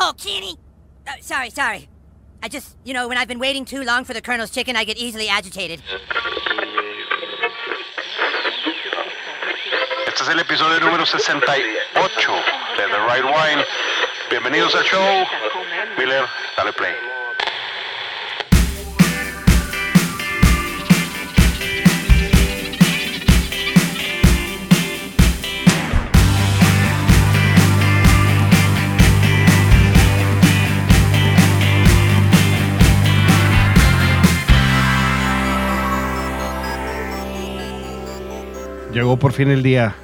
asshole, Kenny! Uh, sorry, sorry. I just, you know, when I've been waiting too long for the Colonel's chicken, I get easily agitated. Este es el episodio número 68 de The Right Wine. Bienvenidos al show. Miller, dale play. Llegó por fin el día.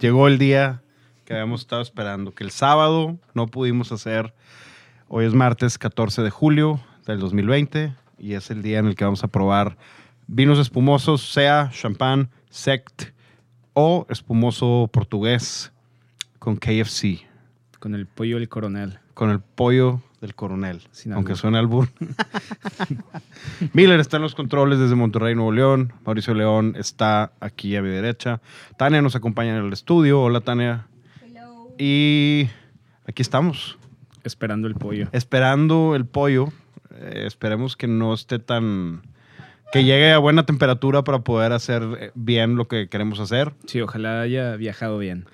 Llegó el día que habíamos estado esperando. Que el sábado no pudimos hacer. Hoy es martes 14 de julio del 2020 y es el día en el que vamos a probar vinos espumosos, sea champán, sect o espumoso portugués con KFC, Con el pollo del coronel. Con el pollo del coronel. Sin aunque suene albur. Miller está en los controles desde Monterrey, Nuevo León. Mauricio León está aquí a mi derecha. Tania nos acompaña en el estudio. Hola, Tania. Y aquí estamos, Esperando el pollo. esperando el pollo. Eh, esperemos que no esté tan... Que llegue a buena temperatura para poder hacer eh, bien lo que queremos hacer. Sí, ojalá haya viajado bien.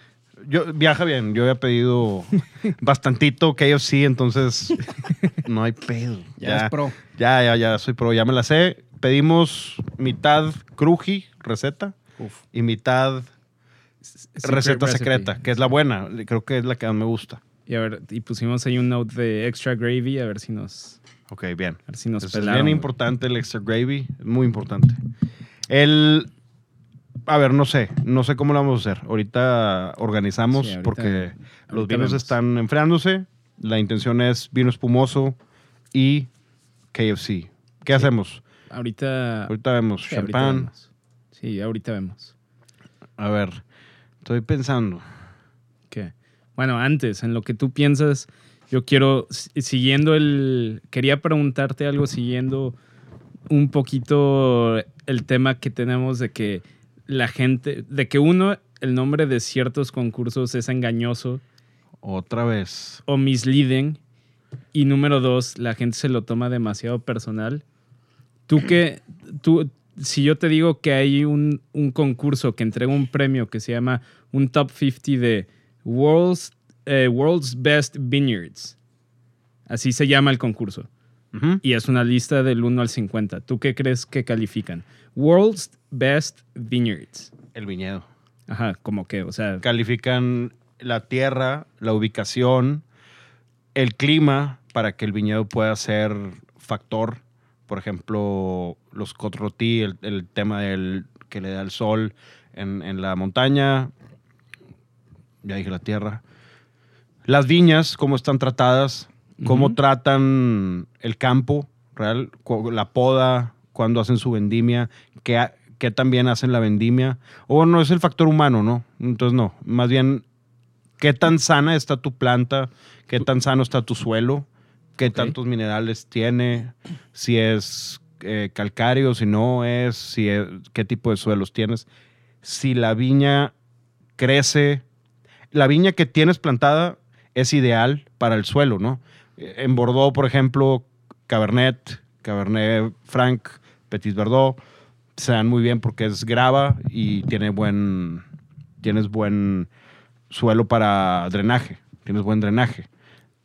Yo viaja bien. Yo había pedido bastantito KFC, entonces no hay pedo. Ya es pro. Ya, ya, ya soy pro. Ya me la sé. Pedimos mitad cruji, receta, Uf. y mitad Secret receta recipe. secreta, que es la buena. Creo que es la que más me gusta. Y a ver, y pusimos ahí un note de extra gravy, a ver si nos, Ok, bien. a ver si nos es bien importante el extra gravy, muy importante. El, a ver, no sé, no sé cómo lo vamos a hacer. Ahorita organizamos Sí, ahorita- porque los vinos vemos. están enfriándose. La intención es vino espumoso y KFC. ¿Qué hacemos? Ahorita. Ahorita vemos sí, ahorita champán. vemos. Sí, ahorita vemos. A ver, estoy pensando. ¿Qué? Bueno, antes, en lo que tú piensas, yo quiero, si- siguiendo el. Quería preguntarte algo, siguiendo un poquito el tema que tenemos de que la gente. De que uno, el nombre de ciertos concursos es engañoso Otra vez. o misleading. Y número dos, la gente se lo toma demasiado personal. Tú que, tú, si yo te digo que hay un, un concurso que entrega un premio que se llama un top 50 de World's, eh, World's Best Vineyards, así se llama el concurso, Y es una lista del 1 al 50, ¿tú qué crees que califican? World's Best Vineyards. El viñedo. Ajá, como que, o sea, Califican la tierra, la ubicación, el clima para que el viñedo pueda ser factor. Por ejemplo, los cotrotí, el, el tema del que le da el sol en, en la montaña. Ya dije la tierra. Las viñas, cómo están tratadas, cómo tratan el campo, real, la poda, cuando hacen su vendimia, qué, qué también hacen la vendimia. O no es el factor humano, ¿no? Entonces no, más bien qué tan sana está tu planta, qué tan sano está tu suelo, qué tantos minerales tiene, si es eh, calcáreo, si no es, si es- qué tipo de suelos tienes, si la viña crece, la viña que tienes plantada es ideal para el suelo, ¿no? En Bordeaux, por ejemplo, Cabernet, Cabernet Franc, Petit Verdot, se dan muy bien porque es grava y tiene buen, tienes buen suelo para drenaje, tienes buen drenaje.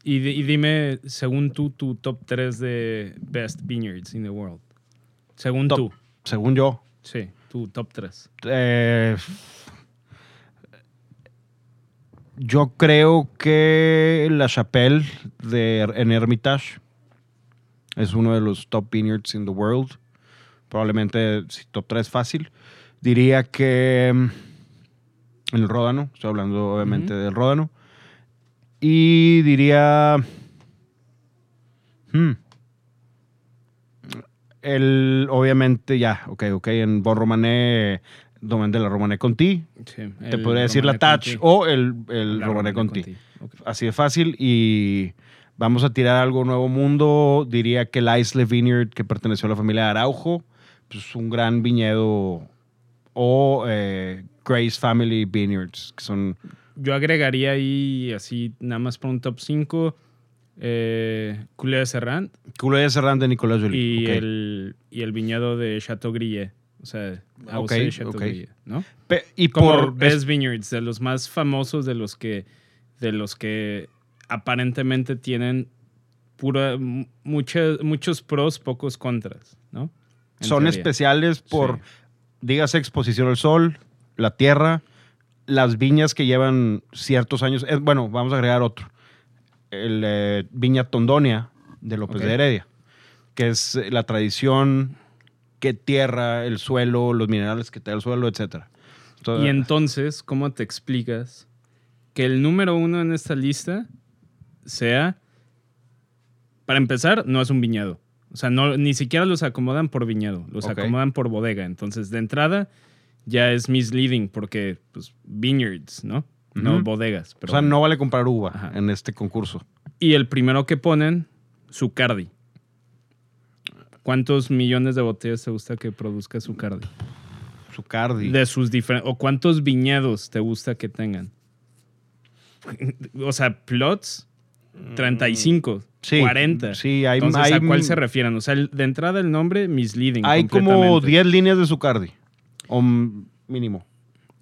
y, y dime, según tú, tu top 3 de Best Vineyards in the World. Según Top. tú. Según yo, Sí, tu top 3. eh, yo creo que la Chapelle de, en Hermitage es uno de los top vineyards in the world. Probablemente si top 3 fácil. Diría que mm, el Ródano, estoy hablando obviamente del Ródano. Y diría... hmm, el, obviamente, ya, ok, ok, en Bon Romané, Domaine de la Romané Conti, te podría decir la Touch o el, el Romané Conti. Así de fácil y vamos a tirar algo nuevo mundo. Diría que el Isle Vineyard, que perteneció a la familia Araujo, pues un gran viñedo o eh, Grace Family Vineyards, que son Yo agregaría ahí, así, nada más por un top 5, eh, Culé de Serrant Culo de Serrán de Nicolás Jolie. y, Ok. el, y el viñedo de Chateau Grillet. O sea, AOC Ok, Chateau ok. Grillet, ¿no? Pe- y Como por Best Vineyards, de los más famosos, de los que, de los que aparentemente tienen pura, mu- mucha- muchos pros, pocos contras, ¿no? En son teoría. especiales por, Sí. dígase, exposición al sol, la tierra, las viñas que llevan ciertos años. Eh, bueno, vamos a agregar otro. El eh, Viña Tondonia de López de Heredia, que es eh, la tradición, qué tierra, el suelo, los minerales que te da el suelo, etc. Y entonces, ¿cómo te explicas que el número uno en esta lista sea, para empezar, no es un viñedo? O sea, no, ni siquiera los acomodan por viñedo, los acomodan por bodega. Entonces, de entrada, ya es misleading porque, pues, vineyards, ¿no? No bodegas. o sea, bueno. no vale comprar uva Ajá. en este concurso. Y el primero que ponen, Zucardi. ¿Cuántos millones de botellas te gusta que produzca Zucardi? Zucardi. De sus diferentes. ¿O cuántos viñedos te gusta que tengan? o sea, plots, 35, Mm, Sí, 40. sí, hay- Entonces, hay- ¿a cuál se refieren? O sea, de entrada el nombre, misleading. Hay como completamente. 10 líneas de Zucardi. O mínimo.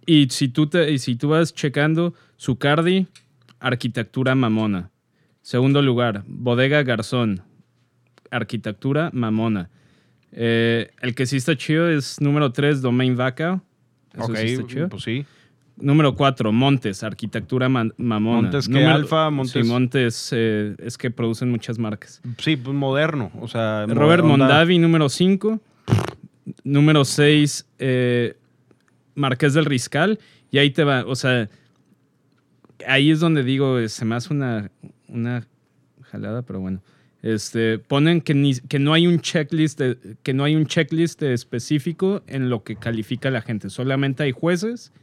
Y si tú, te, y si tú vas checando, Zucardi, arquitectura mamona. Segundo lugar, Bodega Garzón, arquitectura mamona. Eh, el que sí está chido es número 3, Domain Vaca. Eso ok, sí está chido. pues sí. Número 4, Montes, arquitectura ma- mamona. Montes que Número- Alfa, Montes- Sí, Montes eh, es que producen muchas marcas. Sí, pues moderno. O sea, Robert onda- Mondavi, número 5. Número 6, Marqués del Riscal. Y ahí te va, o sea, ahí es donde digo, eh, se me hace una, una jalada, pero bueno. Este, ponen que, ni- que no hay un checklist de- que no hay un checklist específico en lo que califica la gente. Solamente hay jueces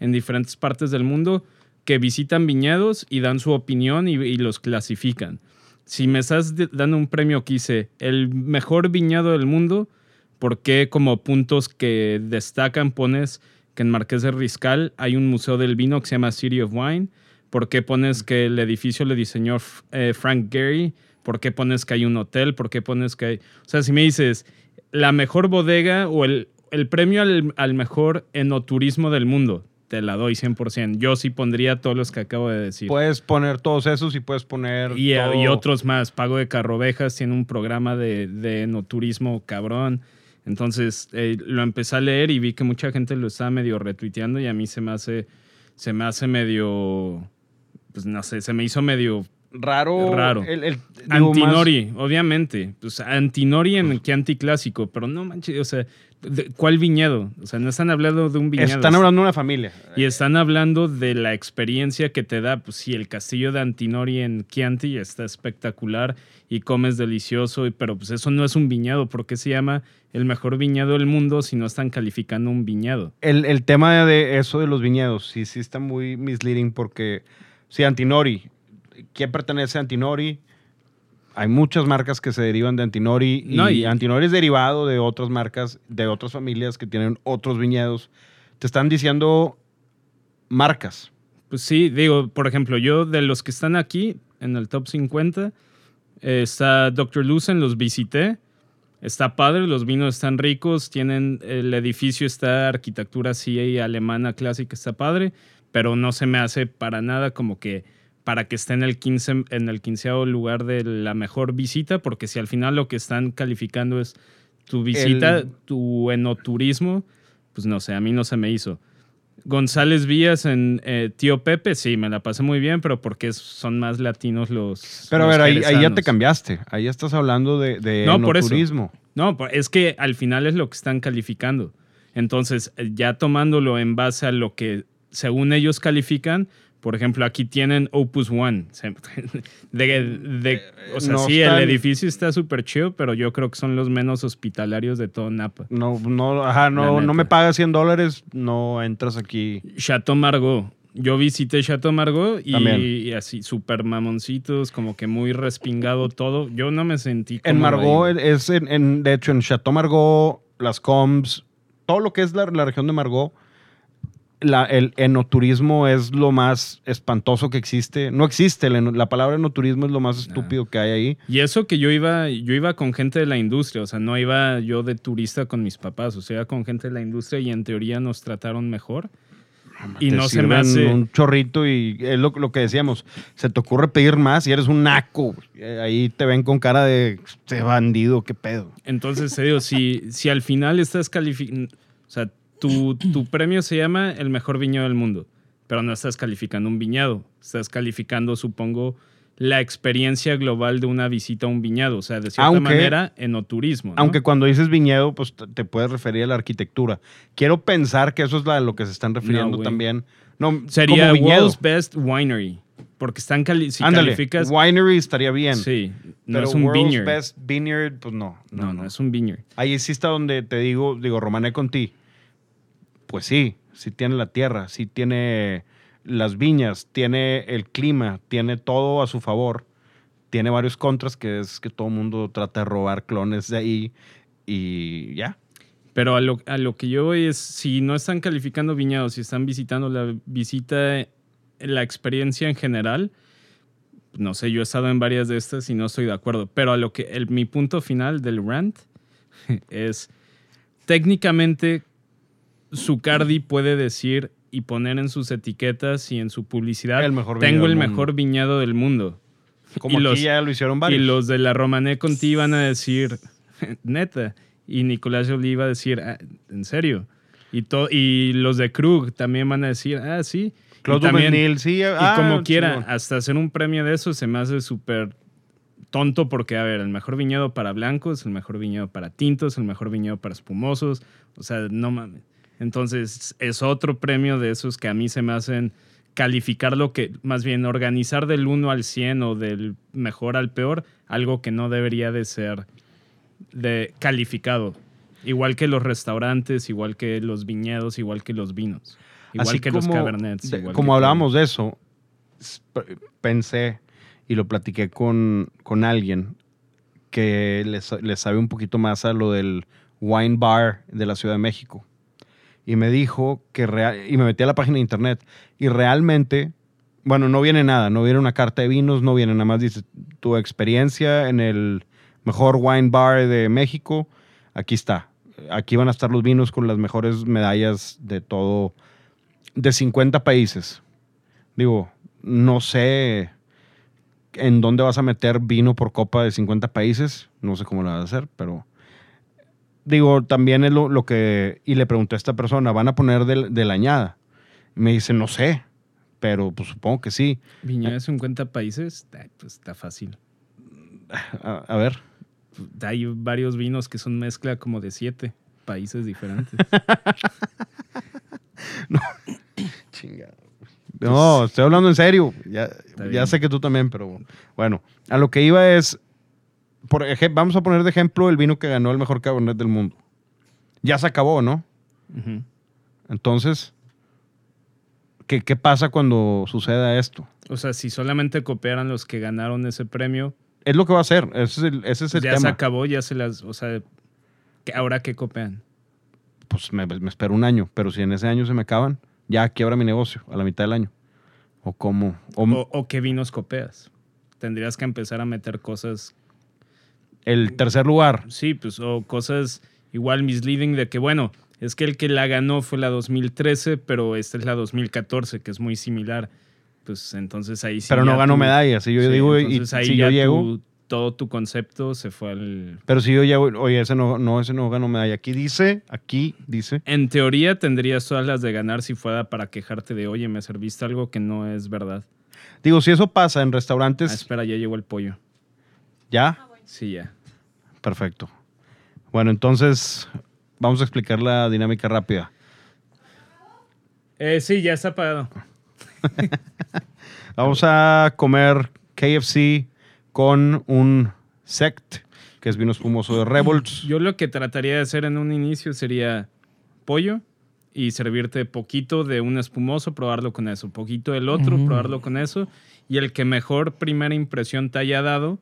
en diferentes partes del mundo que visitan viñedos y dan su opinión y, y los clasifican. Si me estás dando un premio que dice el mejor viñedo del mundo, ¿por qué como puntos que destacan pones que en Marqués de Riscal hay un museo del vino que se llama City of Wine? ¿Por qué pones que el edificio lo diseñó eh, Frank Gehry? ¿Por qué pones que hay un hotel? ¿Por qué pones que hay... O sea, si me dices la mejor bodega o el, el premio al, al mejor enoturismo del mundo, te la doy 100%. Yo sí pondría todos los que acabo de decir. Puedes poner todos esos y puedes poner. Y, todo- y otros más. Pago de Carrovejas tiene un programa de, de enoturismo cabrón. Entonces eh, lo empecé a leer y vi que mucha gente lo estaba medio retuiteando y a mí se me hace, se me hace medio, pues no sé, se me hizo medio Raro. Raro. El, el- digo, más- Antinori, obviamente. Pues Antinori en que anticlásico, pero no manches, o sea, ¿de- ¿cuál viñedo? O sea, no están hablando de un viñedo. Están hablando de una familia. Y están hablando de la experiencia que te da. Pues sí, el castillo de Antinori en Chianti está espectacular y comes delicioso, pero pues eso no es un viñedo. ¿Por qué se llama el mejor viñedo del mundo si no están calificando un viñedo? El, el tema de eso de los viñedos, sí, sí está muy misleading porque, sí, Antinori, ¿quién pertenece a Antinori? Hay muchas marcas que se derivan de Antinori y, No, y- Antinori es derivado de otras marcas, de otras familias que tienen otros viñedos. Te están diciendo marcas. Pues sí, digo, por ejemplo, yo de los que están aquí en el top 50, eh, está Dr. Lucen, los visité. Está padre, los vinos están ricos, tienen el edificio, está arquitectura así alemana clásica, está padre, pero no se me hace para nada como que para que esté en el 15 en el quinceavo lugar de la mejor visita, porque si al final lo que están calificando es tu visita, El- tu enoturismo, pues no sé, a mí no se me hizo. González Vías en eh, Tío Pepe, sí, me la pasé muy bien, pero porque son más latinos los. Pero a ver, ahí, ahí ya te cambiaste. Ahí estás hablando de, de No, por eso. No, es que al final es lo que están calificando. Entonces, ya tomándolo en base a lo que según ellos califican, por ejemplo, aquí tienen Opus One. De, de- o sea, no sí, están- el edificio está súper chido, pero yo creo que son los menos hospitalarios de todo Napa. No, no, ajá, no, no me pagas 100 dólares, no entras aquí. Chateau Margaux. Yo visité Chateau Margaux y, y así súper mamoncitos, como que muy respingado todo. Yo no me sentí como En Margot, es en, en- de hecho, en Chateau Margaux, las Coms, todo lo que es la, la región de Margot, la- el enoturismo es lo más espantoso que existe. No existe, eno- la palabra enoturismo es lo más estúpido que hay ahí. Y eso que yo iba, yo iba con gente de la industria, o sea, no iba yo de turista con mis papás, o sea, iba con gente de la industria y en teoría nos trataron mejor. Y Te no se me hace... un chorrito y es lo, lo que decíamos. Se te ocurre pedir más y eres un naco. Eh, Ahí te ven con cara de este bandido, qué pedo. Entonces, te digo, si, si al final estás calificando, o sea, tu, tu premio se llama el mejor viñedo del mundo, pero no estás calificando un viñedo, estás calificando, supongo, la experiencia global de una visita a un viñedo, o sea, de cierta Aunque- manera, enoturismo. ¿no? Aunque cuando dices viñedo, pues te puedes referir a la arquitectura. Quiero pensar que eso es la- a lo que se están refiriendo también. No, Sería. World's Best Winery, porque están cali si Ándale, calificas... winery estaría bien. Sí, no pero es un World's vineyard. Best Vineyard, pues no. no, no, es un vineyard. Ahí sí está donde te digo, digo, Romané Conti. Pues sí, sí tiene la tierra, sí tiene las viñas, tiene el clima, tiene todo a su favor. Tiene varios contras, que es que todo el mundo trata de robar clones de ahí y ya. Pero a lo, a lo que yo voy es, si no están calificando viñedos, si están visitando la visita, la experiencia en general, no sé, yo he estado en varias de estas y no estoy de acuerdo. Pero a lo que el- mi punto final del rant es, técnicamente, Zucardi puede decir y poner en sus etiquetas y en su publicidad, El mejor viñedo tengo el del mundo". mejor viñedo del mundo. Como Y aquí los- ya lo hicieron varios. Y los de la Romané Conti van a decir, neta. Y Nicolás Jolie iba a decir, "Ah, ¿en serio? Y, y los de Krug también van a decir, ah, sí. Claude y también, Dumenil, sí. y ah, como quiera, hasta hacer un premio de eso se me hace súper tonto porque, a ver, el mejor viñedo para blancos, el mejor viñedo para tintos, el mejor viñedo para espumosos. O sea, no mames. Entonces, es otro premio de esos que a mí se me hacen calificar lo que, más bien, organizar del 1 al 100 o del mejor al peor, algo que no debería de ser de calificado. Igual que los restaurantes, igual que los viñedos, igual que los vinos. Igual Así que los como- cabernets. de- igual como que hablábamos de eso, pensé y lo platiqué con, con alguien que le sabe un poquito más a lo del wine bar de la Ciudad de México. Y me dijo que real, y me metí a la página de internet y realmente, bueno, no viene nada, no viene una carta de vinos, no viene nada más, dice tu experiencia en el mejor wine bar de México, aquí está. Aquí van a estar los vinos con las mejores medallas de todo, de 50 países. Digo, no sé en dónde vas a meter vino por copa de 50 países, no sé cómo lo vas a hacer, pero digo, también es lo, lo que, y le pregunté a esta persona, ¿van a poner de, de la añada? Y me dice, no sé, pero pues supongo que sí. Viñedo de 50 países, pues está fácil. A, a ver, Hay varios vinos que son mezcla como de siete países diferentes. Chingado. No, estoy hablando en serio. Ya, ya sé que tú también, pero bueno, a lo que iba es, por ej- vamos a poner de ejemplo el vino que ganó el mejor cabernet del mundo. Ya se acabó, ¿no? Entonces, ¿qué, qué pasa cuando suceda esto? O sea, si solamente copiaran los que ganaron ese premio, Es lo que va a hacer, ese es el, ese es el ya se tema. acabó, ya se las, o sea, ¿qué- ahora qué copian. Pues me, me espero un año, pero si en ese año se me acaban, ya quiebra mi negocio a la mitad del año. O cómo. O, O, o qué vinos copias. Tendrías que empezar a meter cosas, el tercer lugar. sí, pues, o cosas igual misleading de que, bueno, es que el que la ganó fue la 2013, pero esta es la 2014, que es muy similar. Pues entonces ahí sí. pero no ya ganó medallas. Y yo Sí, digo, y ahí si ya yo llego. tu- todo tu concepto se fue al... Pero si yo llego, oye, ese no, no, ese no ganó medalla. Aquí dice, aquí dice. En teoría tendrías todas las de ganar si fuera para quejarte de, oye, me serviste algo que no es verdad. Digo, si eso pasa en Ah, restaurantes, espera, ya llegó el pollo. ya, Sí, ya. perfecto. Bueno, entonces vamos a explicar la dinámica rápida. Eh, sí, ya está apagado. Vamos a comer KFC con un sect, que es vino espumoso de Revolts. Yo lo que trataría de hacer en un inicio sería pollo y servirte poquito de un espumoso, probarlo con eso, poquito del otro, probarlo con eso, y el que mejor primera impresión te haya dado,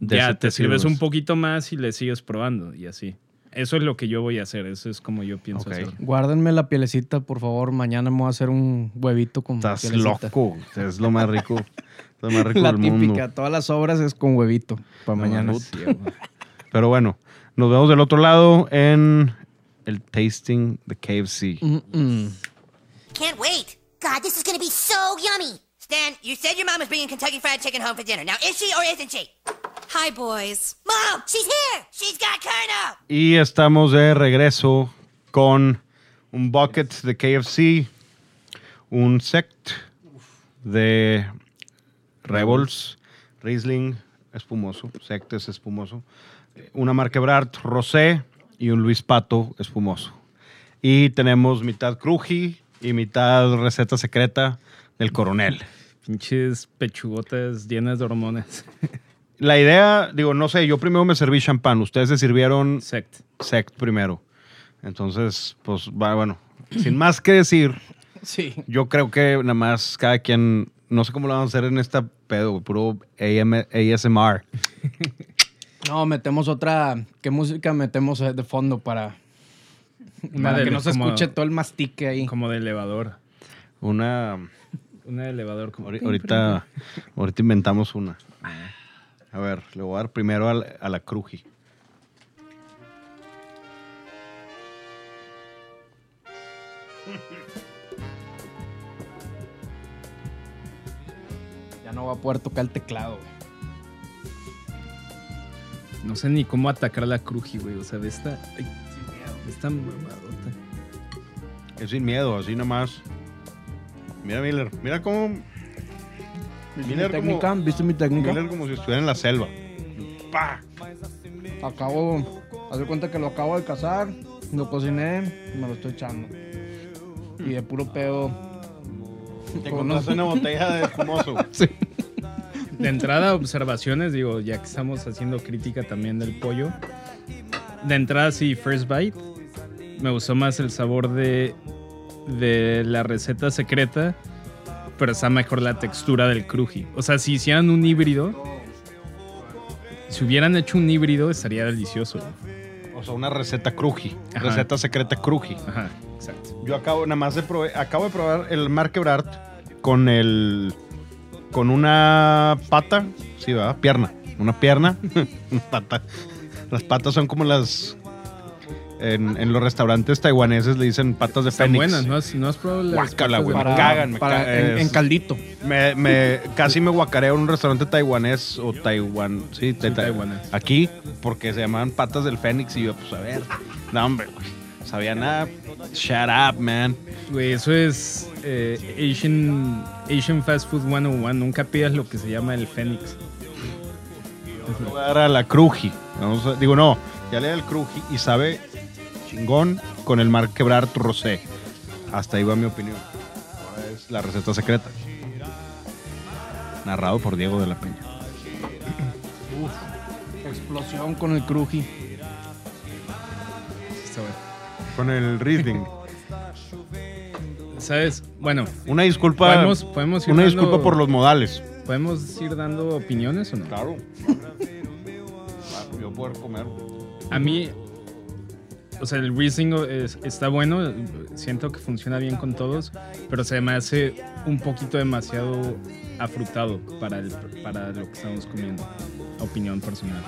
De ya te, sirves un poquito más y le sigues probando y así. Eso es lo que yo voy a hacer. Eso es como yo pienso Ok. hacer. Guárdenme la pielecita, por favor. Mañana me voy a hacer un huevito con Estás pielecita. loco. Es lo más rico. Es lo más rico La del típica, mundo. todas las obras es con huevito para No, mañana. Pero bueno, nos vemos del otro lado en el tasting de KFC. Mm, mm. Can't wait. God, this is gonna be so yummy. Stan, you said your mom was bringing Kentucky Fried Chicken home for dinner. Now, is she or isn't she? Hi, boys. Mom, she's here. She's got Colonel. Y estamos de regreso con un bucket de KFC, un sect de Rebels, Riesling espumoso, sect es espumoso, una marca Brart Rosé y un Luis Pato espumoso. Y tenemos mitad cruji y mitad receta secreta del coronel. Pinches pechugotas llenas de hormonas. La idea, digo, no sé, yo primero me serví champán, ustedes se sirvieron Sect. sect primero. Entonces, pues, va, bueno, sin más que decir, Sí. yo creo que nada más cada quien, no sé cómo lo vamos a hacer en esta pedo, puro AM, ASMR. No, metemos otra. ¿Qué música metemos de fondo para, para de- que no se como- escuche todo el mastique ahí? Como de elevador. Una, Una de elevador como... ahori- ahorita, ahorita inventamos una. A ver, le voy a dar primero al- a la cruji. Ya no va a poder tocar el teclado. No sé ni cómo atacar la cruji, güey. O sea, de esta... ay, esta mamadota. Es sin miedo, así nomás. Mira, Miller, mira cómo, ¿Viste Miller mi técnica? como- ¿Viste mi técnica? Miller como si estuviera en la selva. ¡Pah! Acabo, haz de cuenta que lo acabo de cazar, lo cociné y me lo estoy echando. Y de puro pedo. Te Con encontraste una botella de espumoso. De entrada, observaciones, digo, ya que estamos haciendo crítica también del pollo. De entrada, sí, first bite. Me gustó más el sabor de, de la receta secreta, pero está mejor la textura del cruji. O sea, si hicieran un híbrido, si hubieran hecho un híbrido, estaría delicioso. O sea, una receta cruji. Ajá. Receta secreta cruji. Ajá, exacto. Yo acabo nada más de probar, acabo de probar el Marquebrart con el con una pata, sí, ¿verdad? Pierna, una pierna, una pata. Las patas son como las en, en los restaurantes taiwaneses le dicen patas de Están fénix. buenas, ¿no has, no has probado las Guácala, güey. me para, cagan, me para- cagan. en, caldito. Me, me- casi me guacareo en un restaurante taiwanés o Taiwán, sí, ta- ta- taiwanés. aquí, porque se llamaban patas del Fénix y yo, pues a ver, no hombre, güey, sabía nada, shut up, man. Güey, eso es eh, Asian, Asian Fast Food 101. Nunca pidas lo que se llama el Fénix. Voy a dar a la Cruji, Vamos a- digo no, ya le da el Cruji y sabe chingón con el Mar Quebrart Rosé, hasta ahí va mi opinión. Ahora es la receta secreta. Narrado por Diego de la Peña. Explosión con el cruji. Bueno. Con el Riesling. ¿Sabes? Bueno, Una disculpa, podemos, podemos ir una dando- disculpa por los modales. ¿Podemos ir dando opiniones o no? Claro. Yo poder comer. A mí, o sea, el Riesling es- está bueno, siento que funciona bien con todos, pero se me hace un poquito demasiado afrutado para, el- para lo que estamos comiendo. Opinión personal.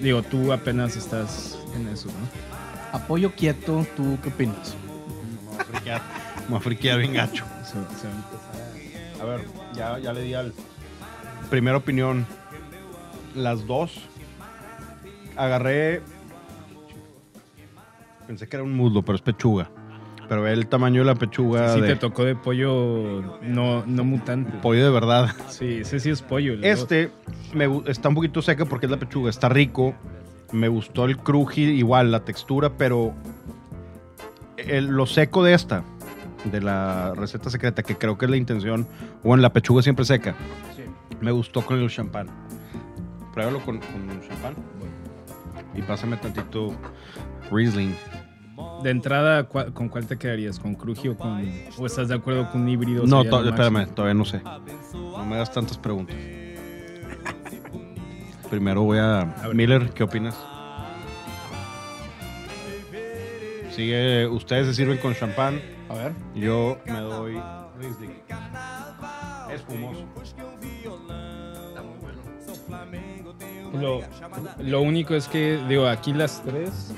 Digo, tú apenas estás en eso, ¿no? Apoyo quieto, ¿tú qué opinas? Me voy a friquear. Me voy a friquear bien gacho. A ver, ya, ya le di al. Primera opinión. Las dos. Agarré. Pensé que era un muslo, pero es pechuga. Pero ve el tamaño de la pechuga Sí, de te tocó de pollo no, no mutante. pollo de verdad. Sí, ese sí es pollo. Este me está un poquito seca porque es la pechuga. Está rico. Me gustó el cruji, igual la textura, pero el- lo seco de esta, de la receta secreta, que creo que es la intención, bueno, la pechuga siempre seca. Me gustó con el champán. Pruébalo con, con el champán. Y pásame tantito Riesling. De entrada, ¿cuál- ¿con cuál te quedarías? ¿Con Cruji o con.? ¿O estás de acuerdo con un híbrido? No, to- espérame, todavía no sé. No me hagas tantas preguntas. Primero voy a... ver. Miller, ¿qué opinas? Sigue, ustedes se sirven con champán. A ver. Yo me doy Riesling. Espumoso. Lo, lo único es que, digo, aquí las tres.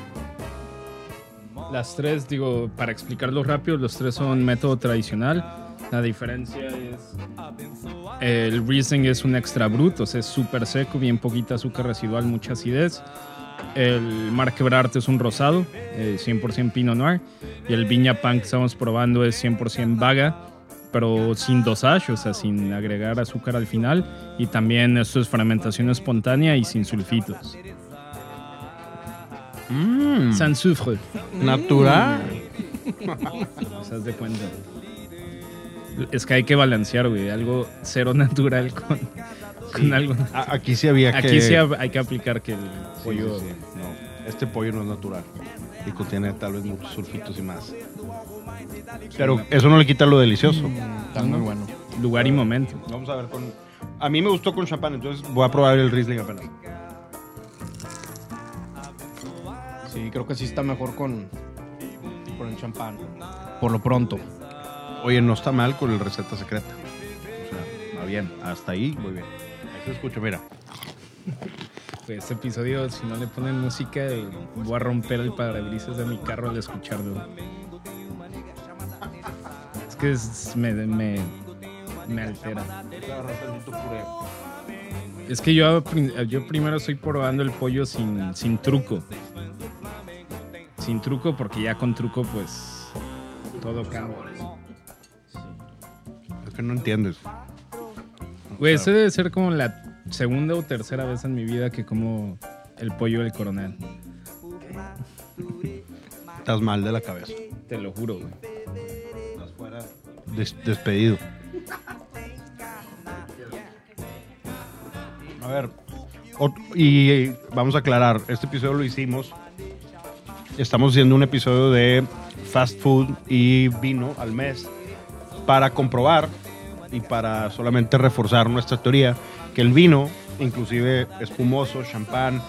Las tres, digo, para explicarlo rápido, los tres son método tradicional. La diferencia es. El Riesling es un extra brut, o sea, es súper seco, bien poquita azúcar residual, mucha acidez. El Marquebrarte es un rosado, eh, 100% Pinot Noir. Y el Viña Pan que estamos probando es 100% vaga, pero sin dosage, o sea, sin agregar azúcar al final. Y también esto es fermentación espontánea y sin sulfitos. Mm, Sans soufre. natural. ¿Se das de cuenta? Es que hay que balancear, güey. Algo cero natural con, con algo. A- Aquí sí había que. Aquí sí ha- hay que aplicar que el Sí, pollo. sí, sí. No, este pollo no es natural. Y contiene tal vez muchos sulfitos y más. Pero eso no le quita lo delicioso. Está muy bueno. Lugar y momento. Vamos a ver con. A mí me gustó con champán, entonces voy a probar el Riesling apenas. Sí, creo que sí está mejor con, con el champán. Por lo pronto. Oye, no está mal con el receta secreta. O sea, va bien. Hasta ahí, muy bien. Ahí se escucha, mira. Pues, Este episodio, si no le ponen música, eh, voy a romper el parabrisas de mi carro al escucharlo. Es que es- me, me, me altera. Es que yo, yo primero estoy probando el pollo sin, sin truco. Sin truco, porque ya con truco, pues todo cambia. Es que no entiendes. Güey, ese debe ser como la segunda o tercera vez en mi vida que como el pollo del coronel. Estás mal de la cabeza. Te lo juro, güey. Des- despedido. A ver, y vamos a aclarar, este episodio lo hicimos, estamos haciendo un episodio de fast food y vino al mes para comprobar y para solamente reforzar nuestra teoría que el vino, inclusive espumoso, champán,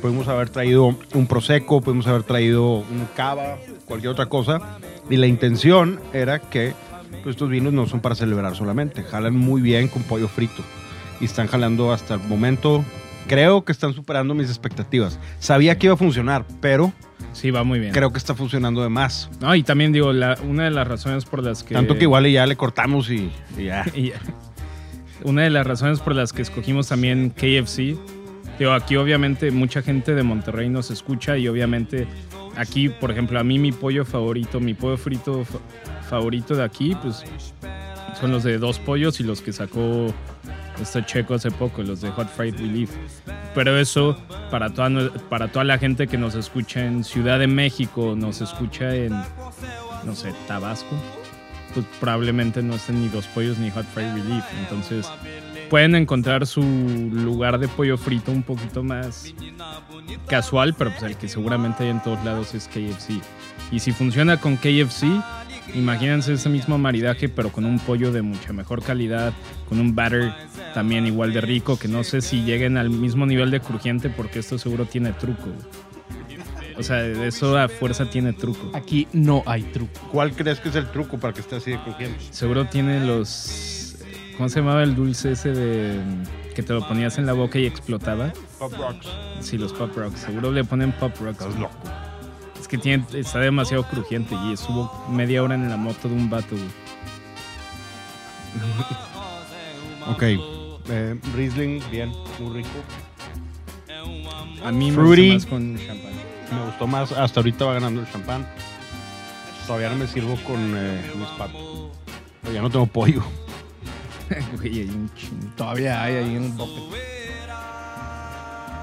pudimos haber traído un prosecco, pudimos haber traído un cava, cualquier otra cosa. Y la intención era que pues, estos vinos no son para celebrar solamente, jalan muy bien con pollo frito. Y están jalando hasta el momento, creo que están superando mis expectativas. Sabía que iba a funcionar, pero Sí, va muy bien. creo que está funcionando de más. No, y también digo, la- una de las razones por las que... Tanto que igual ya le cortamos y, y ya. Y- una de las razones por las que escogimos también KFC. Digo, aquí obviamente mucha gente de Monterrey nos escucha y obviamente aquí, por ejemplo, a mí mi pollo favorito, mi pollo frito fa- favorito de aquí, pues son los de dos pollos y los que sacó este checo hace poco, los de Hot Fried Relief. Pero eso, para toda, para toda la gente que nos escucha en Ciudad de México, nos escucha en, no sé, Tabasco, pues probablemente no estén ni dos pollos ni Hot Fried Relief. Entonces pueden encontrar su lugar de pollo frito un poquito más casual, pero pues el que seguramente hay en todos lados es KFC. Y si funciona con KFC, imagínense ese mismo maridaje, pero con un pollo de mucha mejor calidad, con un batter también igual de rico, que no sé si lleguen al mismo nivel de crujiente, porque esto seguro tiene truco. O sea, eso a fuerza tiene truco. Aquí no hay truco. ¿Cuál crees que es el truco para que esté así de crujiente? Seguro tiene los. ¿Cómo se llamaba el dulce ese de. que te lo ponías en la boca y explotaba? Pop Rocks. Sí, los Pop Rocks. Seguro le ponen Pop Rocks. Estás loco. Es que tiene, está demasiado crujiente y estuvo media hora en la moto de un vato, güey. Ok. Eh, Riesling, bien, muy rico. A mí me gusta más con champán. Me gustó más. Hasta ahorita va ganando el champán. Todavía no me sirvo con eh, mis patos. Pero ya no tengo pollo. Todavía hay ahí en el bote.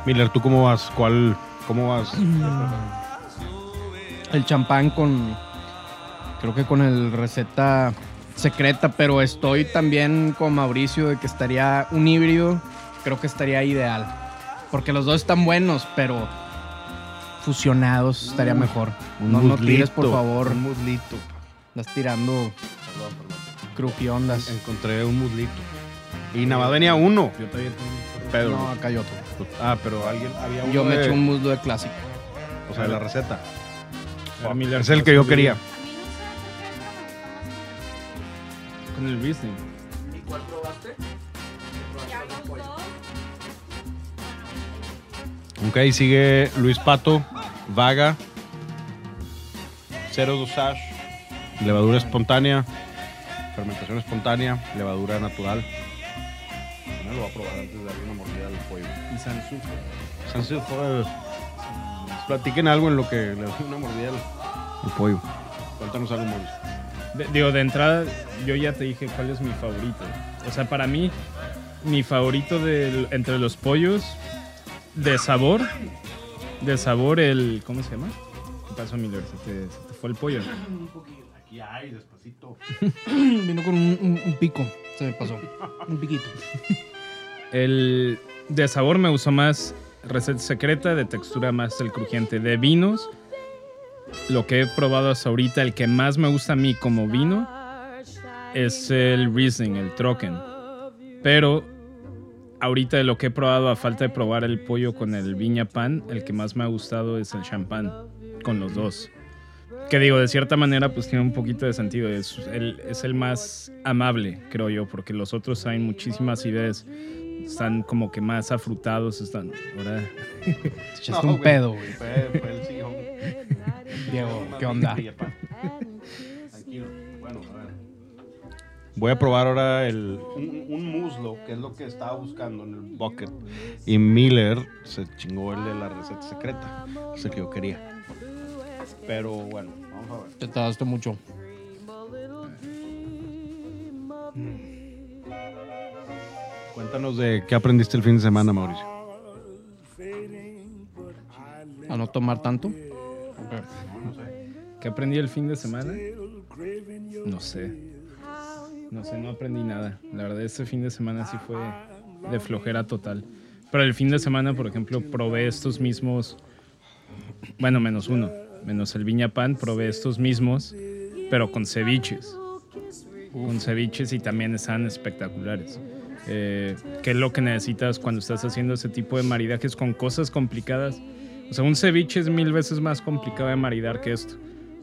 Miller, ¿tú cómo vas? ¿Cuál? ¿Cómo vas? El champán con. Creo que con el receta secreta, pero estoy también con Mauricio de que estaría un híbrido. Creo que estaría ideal. Porque los dos están buenos, pero fusionados estaría mejor. no, no tires, por favor. Un muslito. Estás tirando Perdón, perdón. crujiondas. Encontré un muslito. Y nada más venía uno. Yo un chorro. Pedro. No, acá hay otro. Ah, pero alguien había uno Yo me de- eché un muslo de clásico. O sea, de la receta. Es el que yo quería. Con el Riesling. Ok, sigue Luis Pato, Vaga, Cero Dosage, levadura espontánea, fermentación espontánea, levadura natural. No lo voy a probar antes de darle una mordida al pollo. Y Sansuco. Sansu, platiquen algo en lo que le doy una mordida al, al pollo. Cuéntanos algo, Mauricio. De- digo, de entrada, yo ya te dije cuál es mi favorito. O sea, para mí, mi favorito del- entre los pollos, de sabor, de sabor, el. ¿Cómo se llama? ¿Qué pasó, Miller? Se te, se te fue el pollo. Aquí hay, despacito. Vino con un, un- un pico. Se me pasó. Un piquito. El de sabor me gustó más receta secreta, de textura más el crujiente. De vinos, lo que he probado hasta ahorita, el que más me gusta a mí como vino es el Riesling, el Trocken. Pero ahorita de lo que he probado, a falta de probar el pollo con el Viña Pan, el que más me ha gustado es el champán, con los dos. Que digo, de cierta manera, pues tiene un poquito de sentido. Es el, más amable, creo yo, porque los otros traen muchísima acidez. Están como que más afrutados. Están. Ahora. Te echaste un pedo, güey. Fue, fue el sillón. Diego, ¿qué onda? Bueno, a ver. Voy a probar ahora el, un, un muslo, que es lo que estaba buscando en el bucket. Y Miller se chingó el de la receta secreta. Es el que yo quería. Pero bueno, vamos a ver. Te tardaste mucho. Cuéntanos de qué aprendiste el fin de semana, Mauricio. A no tomar tanto. ¿Qué aprendí el fin de semana? No sé. No sé, no aprendí nada. La verdad, este fin de semana sí fue de flojera total. Pero el fin de semana, por ejemplo, probé estos mismos. Bueno, menos uno. Menos el Viña Pan, probé estos mismos, pero con ceviches. Con ceviches y también están espectaculares. Eh, ¿Qué es lo que necesitas cuando estás haciendo ese tipo de maridajes con cosas complicadas? O sea, un ceviche es mil veces más complicado de maridar que esto.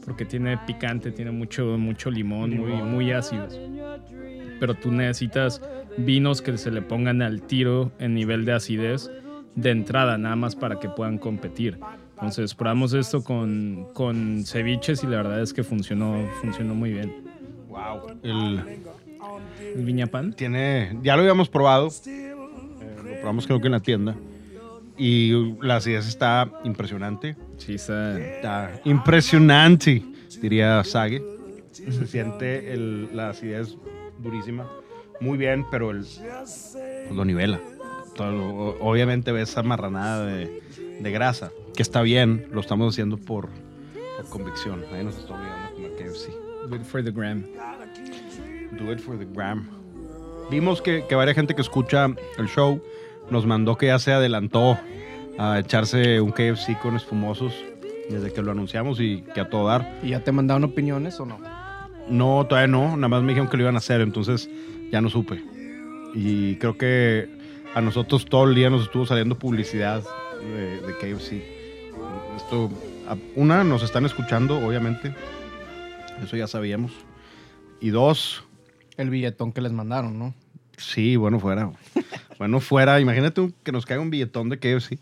Porque tiene picante, tiene mucho, mucho limón, muy, muy ácidos. Pero tú necesitas vinos que se le pongan al tiro en nivel de acidez de entrada, nada más para que puedan competir. Entonces, probamos esto con, con ceviches y la verdad es que funcionó, funcionó muy bien. Wow. El, ¿El viñapan? tiene, ya lo habíamos probado. eh, lo probamos creo que en la tienda. Y la acidez está impresionante. Sí, está... Está impresionante, diría Sage. Se siente el- la acidez durísima. Muy bien, pero el, pues lo nivela. Todo obviamente ves esa marranada de, de grasa, que está bien, lo estamos haciendo por, por convicción. Nadie nos está obligando a comer KFC. Good for the gram. Do it for the gram. Vimos que, que varias gente que escucha el show nos mandó que ya se adelantó a echarse un KFC con espumosos desde que lo anunciamos y que a todo dar. ¿Y ya te mandaron opiniones o no? No, todavía no, nada más me dijeron que lo iban a hacer, entonces ya no supe. Y creo que a nosotros todo el día nos estuvo saliendo publicidad de, de KFC. Esto, una, nos están escuchando, obviamente, eso ya sabíamos. Y dos, El billetón que les mandaron, ¿no? Sí, bueno fuera. bueno fuera. Imagínate que nos caiga un billetón de KFC.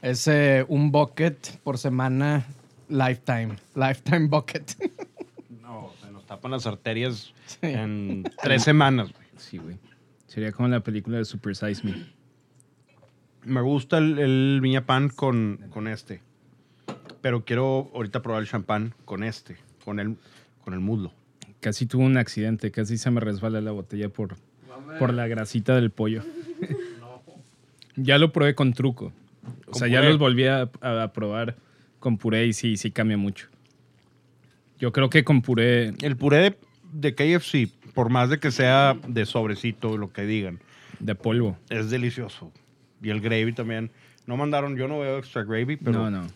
Es eh, un bucket por semana lifetime. Lifetime bucket. No, se nos tapan las arterias Sí. en tres semanas. güey. Sí, güey. Sería como la película de Super Size Me. Me gusta el, el viña pan con, con este. Pero quiero ahorita probar el champán con este, con el, con el muslo. Casi tuve un accidente, casi se me resbala la botella por, por la grasita del pollo. ya lo probé con truco. O sea, ya los volví a, a- a probar con puré y sí, sí cambia mucho. Yo creo que con puré, El puré de, de KFC, por más de que sea de sobrecito, lo que digan, de polvo. es delicioso. Y el gravy también. No mandaron, yo no veo extra gravy, pero no, no.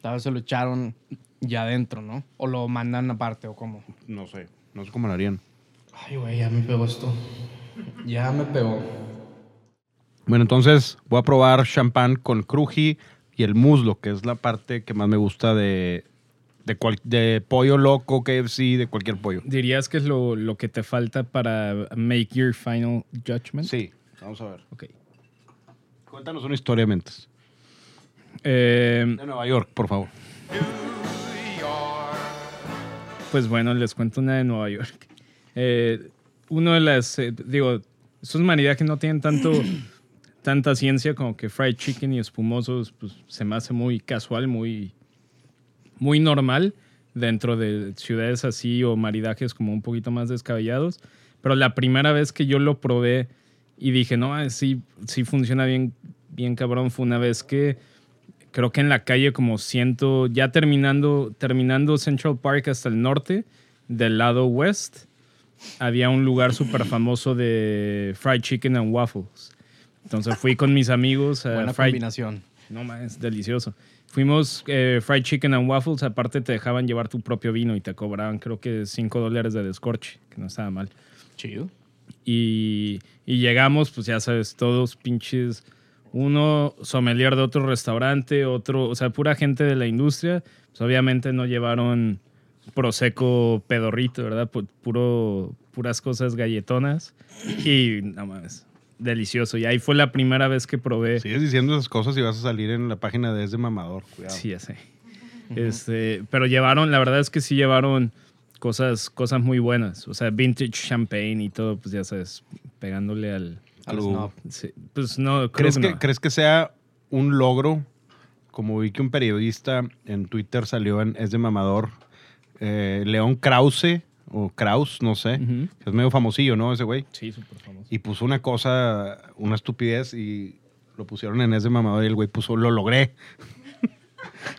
Tal vez se lo echaron ya adentro, ¿no? O lo mandan aparte o cómo. no sé. No sé cómo lo harían. Ay, güey, ya me pegó esto. Ya me pegó. Bueno, entonces voy a probar champán con cruji y el muslo, que es la parte que más me gusta de, De, cual- de pollo loco, KFC, de cualquier pollo. ¿Dirías que es lo, lo que te falta para make your final judgment? Sí, vamos a ver. Ok. Cuéntanos una historia, Mentes. Eh, De Nueva York, por favor. Pues bueno, les cuento una de Nueva York. Eh, uno de las, eh, digo, estos maridajes no tienen tanto, tanta ciencia como que fried chicken y espumosos, pues se me hace muy casual, muy, muy normal dentro de ciudades así o maridajes como un poquito más descabellados. Pero la primera vez que yo lo probé y dije, no, ah, sí, sí funciona bien, bien cabrón, fue una vez que creo que en la calle como siento, ya terminando, terminando Central Park hasta el norte, del lado west, había un lugar súper famoso de fried chicken and waffles. Entonces fui con mis amigos a Buena fried, combinación. no delicioso. Fuimos eh, fried chicken and waffles, aparte te dejaban llevar tu propio vino y te cobraban creo que 5 dólares de descorche, que no estaba mal. Chido. Y, y llegamos, pues ya sabes, todos pinches. Uno sommelier de otro restaurante, otro, o sea, pura gente de la industria. Pues obviamente no llevaron Prosecco pedorrito, ¿verdad? Pu- Puro, puras cosas galletonas. Y nada más, delicioso. Y ahí fue la primera vez que probé. Sigues diciendo esas cosas y vas a salir en la página de Es de Mamador. Cuidado. Sí, ya sé. este, pero llevaron, la verdad es que sí llevaron cosas, cosas muy buenas. O sea, vintage champagne y todo, pues ya sabes, pegándole al. Al Al snob. Sí, pues no, creo ¿Crees que que, no. ¿Crees que sea un logro? Como vi que un periodista en Twitter salió en Es de Mamador, eh, León Krause, o Kraus, no sé. Ujú. Es medio famosillo, ¿no? Ese güey. Sí, súper famoso. Y puso una cosa, una estupidez y lo pusieron en Es de Mamador y el güey puso, lo logré.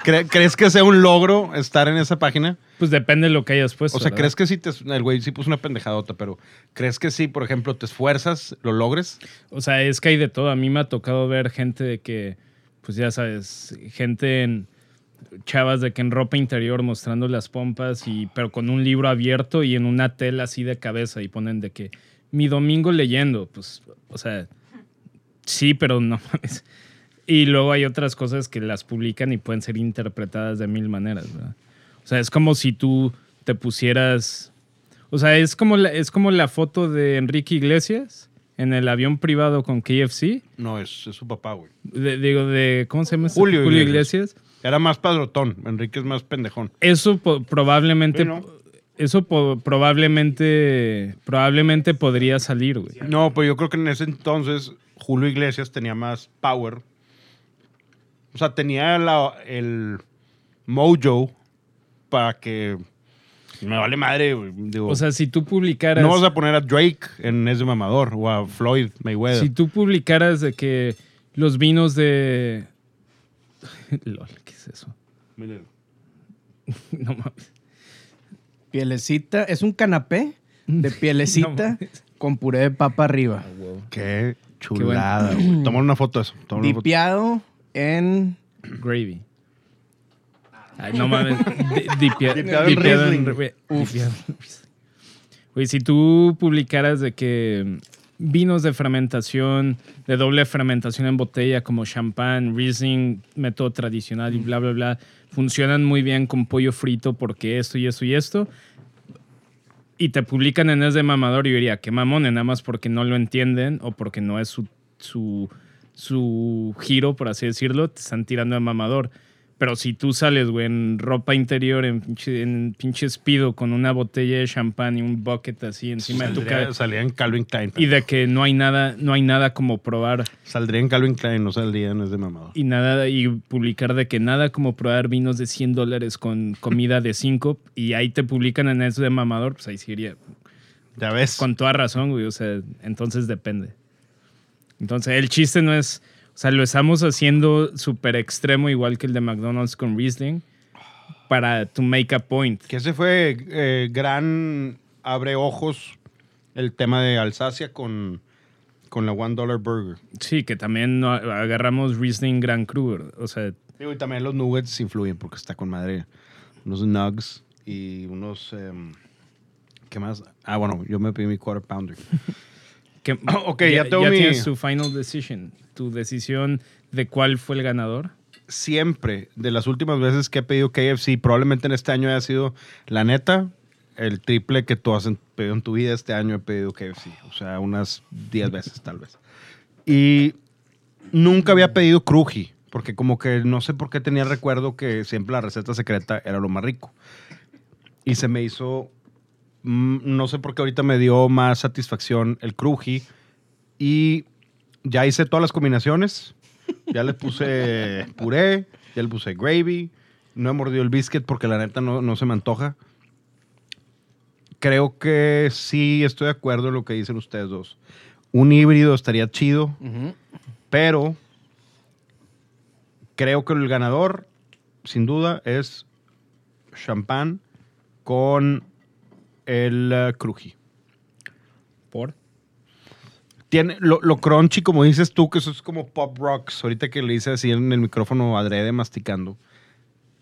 ¿Cre- ¿Crees que sea un logro estar en esa página? Pues depende de lo que hayas puesto. O sea, ¿verdad? ¿crees que si te, el güey sí puso una pendejadota, pero ¿crees que si, por ejemplo, te esfuerzas, lo logres? O sea, es que hay de todo. A mí me ha tocado ver gente de que, pues ya sabes, gente en chavas de que en ropa interior mostrando las pompas y pero con un libro abierto y en una tela así de cabeza y ponen de que mi domingo leyendo, pues, o sea, sí, pero no mames. Y luego hay otras cosas que las publican y pueden ser interpretadas de mil maneras, ¿verdad? O sea, es como si tú te pusieras, o sea, es como la, es como la foto de Enrique Iglesias en el avión privado con KFC. No, es, es su papá, güey. De- digo, de, ¿cómo se llama? ese? Julio Iglesias. Era más padrotón. Enrique es más pendejón. Eso po- probablemente, Sí, ¿no? eso po- probablemente, probablemente podría salir, güey. No, pues yo creo que en ese entonces Julio Iglesias tenía más power. O sea, tenía la- el mojo para que me vale madre. güey. Digo, O sea, si tú publicaras, no vas a poner a Drake en ese mamador o a Floyd Mayweather. si tú publicaras de que los vinos de, lol, ¿qué es eso? Mírenlo. No mames. Pielecita, es un canapé de pielecita con puré de papa arriba. Qué chulada, güey. Toma una foto de eso. toma una foto. Dipiado en Gravy. Ay, no mames. Dipeado en. Güey, si tú publicaras de que vinos de fermentación, de doble fermentación en botella, como champán, Riesling, método tradicional y bla, bla, bla, funcionan muy bien con pollo frito porque esto y esto y esto, y te publican en Es de Mamador, yo diría, qué mamón, nada más porque no lo entienden o porque no es su, su, su giro, por así decirlo, te están tirando de mamador. Pero si tú sales, güey, en ropa interior, en pinche, en pinche con una botella de champán y un bucket así encima de tu Saldría, cabeza, salía en Calvin Klein. y de que no hay nada, no hay nada como probar Saldría en Calvin Klein, no saldría en ese mamador. y nada y publicar de que nada como probar vinos de 100 dólares con comida de 5 y ahí te publican en eso de mamador, pues ahí sí iría Ya ves. con toda razón, güey. O sea, entonces depende. Entonces, el chiste no es. O sea, lo estamos haciendo súper extremo, igual que el de McDonald's con Riesling, para to make a point. Que ese fue eh, gran abre ojos el tema de Alsacia con, con la One Dollar Burger. Sí, que también agarramos Riesling Grand Cru. O sea, Digo, y también los nuggets influyen porque está con madre. Unos nugs y unos... em, ¿Qué más? Ah, bueno, yo me pedí mi quarter pounder. que, Ok, ya tengo mi- tienes tu final decision. Tu decisión de cuál fue el ganador. siempre, de las últimas veces que he pedido KFC, probablemente en este año haya sido, la neta, el triple que tú has pedido en tu vida. Este año he pedido KFC. O sea, unas 10 veces tal vez. Y nunca había pedido cruji, porque como que no sé por qué tenía el recuerdo que siempre la receta secreta era lo más rico. Y se me hizo, no sé por qué ahorita me dio más satisfacción el cruji. Y ya hice todas las combinaciones. Ya le puse puré, ya le puse gravy. No he mordido el biscuit porque la neta no, no se me antoja. Creo que sí estoy de acuerdo en lo que dicen ustedes dos. Un híbrido estaría chido, pero creo que el ganador, sin duda, es champán con el uh, cruji. ¿Por? Tiene lo, lo crunchy, como dices tú, que eso es como pop rocks. Ahorita que le hice así en el micrófono adrede masticando.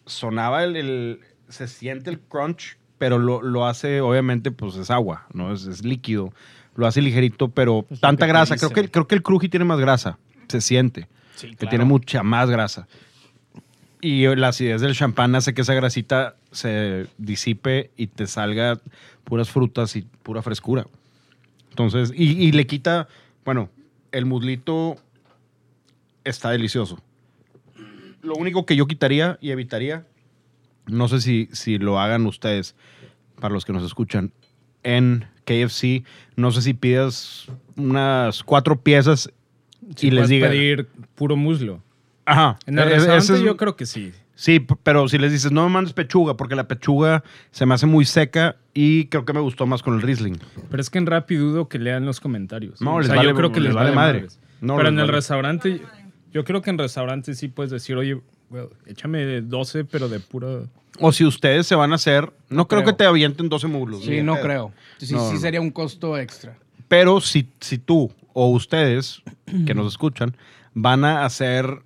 Sonaba el, el- se siente el crunch, pero lo, lo hace, obviamente, pues es agua, ¿no? Es, es líquido. Lo hace ligerito, pero Pues tanta grasa. Creo que, creo que el cruji tiene más grasa. Se siente. Sí, Que tiene mucha más grasa. Y la acidez del champán hace que esa grasita se disipe y te salga puras frutas y pura frescura. Entonces, y, y le quita, bueno, el muslito está delicioso. Lo único que yo quitaría y evitaría, no sé si, si lo hagan ustedes, para los que nos escuchan, en KFC, no sé si pidas unas cuatro piezas Si y les puedes diga... pedir puro muslo. Ajá. En el e- restaurante es- yo creo que sí. Sí, pero si les dices, no me mandes pechuga, porque la pechuga se me hace muy seca y creo que me gustó más con el Riesling. Pero es que en Rappi dudo que lean los comentarios. No, O les sea, vale- yo creo que les les, vale vale madre. No, Pero les en el restaurante, yo creo que en restaurante sí puedes decir, oye, well, échame 12, pero de puro... O si ustedes se van a hacer, no, creo, creo. que te avienten 12 muslos. ni Sí, no creo. Sí, No, sí no. sería un costo extra. Pero si, si tú o ustedes que nos escuchan van a hacer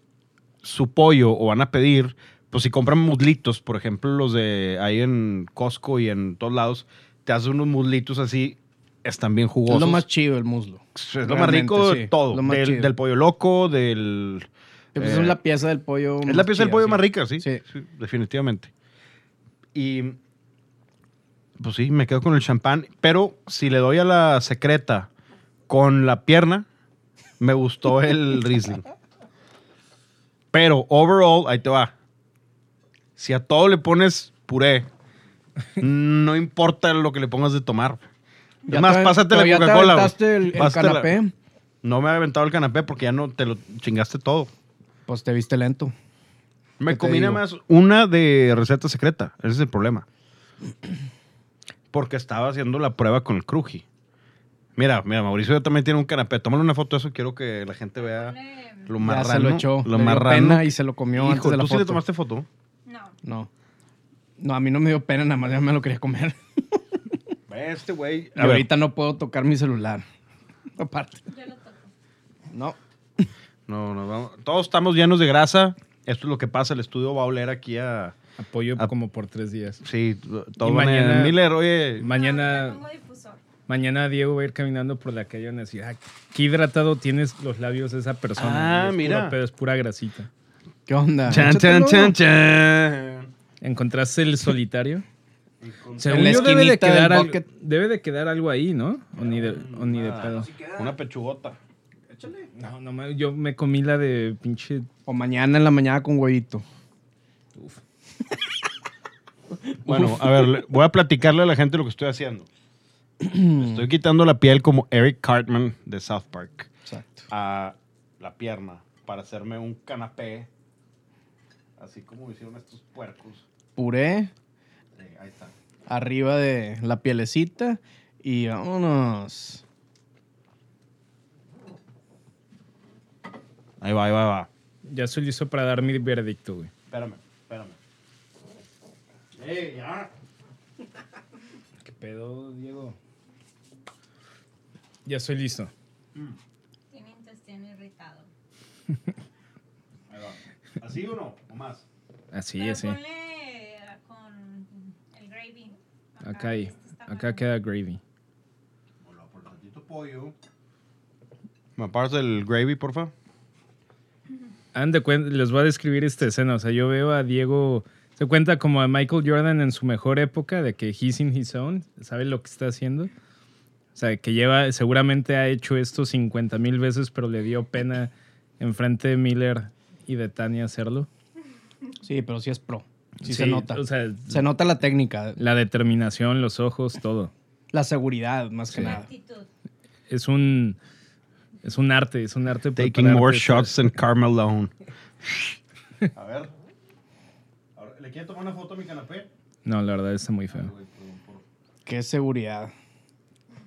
su pollo o van a pedir, pues si compran muslitos, por ejemplo, los de ahí en Costco y en todos lados, te hacen unos muslitos así, están bien jugosos. Es lo más chido el muslo. Es lo más rico de todo. lo más Del, pollo loco, del... Pues eh, es la pieza del pollo. es la pieza del pollo sí. más rica, sí, Sí. sí, definitivamente. Y pues sí, me quedo con el champán. Pero si le doy a la secreta con la pierna, me gustó el Riesling. Pero overall, ahí te va. Si a todo le pones puré, no importa lo que le pongas de tomar. Ya Es más, te- pásate la Coca-Cola. aventaste el, el la-. No me he aventado el canapé porque ya no te lo chingaste todo. Pues te viste lento. Me ¿Qué te comí nada más una de receta secreta. Ese es el problema. Porque estaba haciendo la prueba con el cruji. Mira, mira, Mauricio también tiene un canapé. Tómale una foto de eso. Quiero que la gente vea lo Ya marrano. se lo echó. Lo marrano. pena y se lo comió Hijo, antes de la ¿tú sí le tomaste foto? No. No. No, a mí no me dio pena, nada más ya me lo quería comer. Este güey. Ahorita no puedo tocar mi celular. Aparte. Yo lo toco. No. No, no, vamos. Todos estamos llenos de grasa. Esto es lo que pasa. El estudio va a oler aquí a. Apoyo como por tres días. Sí, todo Y mañana- Miller, oye. Mañana. Mañana Diego va a ir caminando por la calle y van a decir, ah, qué hidratado tienes los labios de esa persona. Ah, es mira. Puro pedo, es pura grasita. ¿Qué onda? Chan, chan, chan, chan. ¿Encontraste el solitario? Según la yo debe de, quedar al- debe de quedar algo ahí, ¿no? O ni de, o ni de pedo. Una pechugota. No, no, me- yo me comí la de pinche... O mañana en la mañana con huevito. Bueno, a ver, voy a platicarle a la gente lo que estoy haciendo. Estoy quitando la piel como Eric Cartman de South Park Exacto. a la pierna para hacerme un canapé, así como hicieron estos puercos. Puré Sí, ahí está. arriba de la pielecita y vámonos. Ahí va, ahí va, ahí va. Ya estoy listo para dar mi veredicto, güey. Espérame, espérame. ¡Ey, ya! ¿Qué pedo, Diego? Ya estoy listo. Tiene intestino irritado. Ahí va. ¿Así o no? ¿O más? Así, Pero así. ponle con el gravy. Acá ahí. este Acá queda gravy. Hola, por tantito pollo. ¿Me apartas el gravy, porfa? hagan de cuen- les voy a describir esta escena. O sea, yo veo a Diego, se cuenta como a Michael Jordan en su mejor época, de que he's in his own, sabe lo que está haciendo. O sea, que lleva, seguramente ha hecho esto 50 mil veces, pero le dio pena enfrente de Miller y de Tania hacerlo. Sí, pero sí es pro. Sí, Sí, se nota. O sea, se nota la técnica, la determinación, los ojos, todo. la seguridad, más que nada. Es un, es un arte, es un arte. Taking more shots than Carmelo. A ver. ¿Le quiere tomar una foto a mi canapé? No, la verdad está muy feo. Qué seguridad.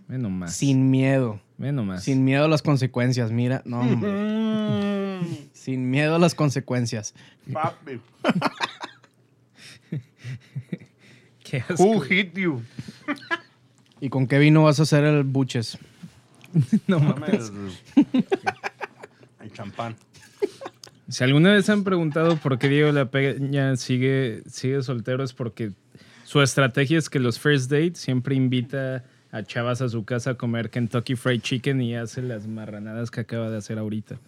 Ve nomás. Sin miedo. Ve nomás. Sin miedo a las consecuencias. Mira, no, hombre. Sin miedo a las consecuencias. Papi. Qué asco. Who hit you? ¿Y con qué vino vas a hacer el buches? No mames. el, el champán. Si alguna vez han preguntado por qué Diego La Peña sigue, sigue soltero, es porque su estrategia es que los first dates siempre invita a chavas a su casa a comer Kentucky Fried Chicken y hace las marranadas que acaba de hacer ahorita.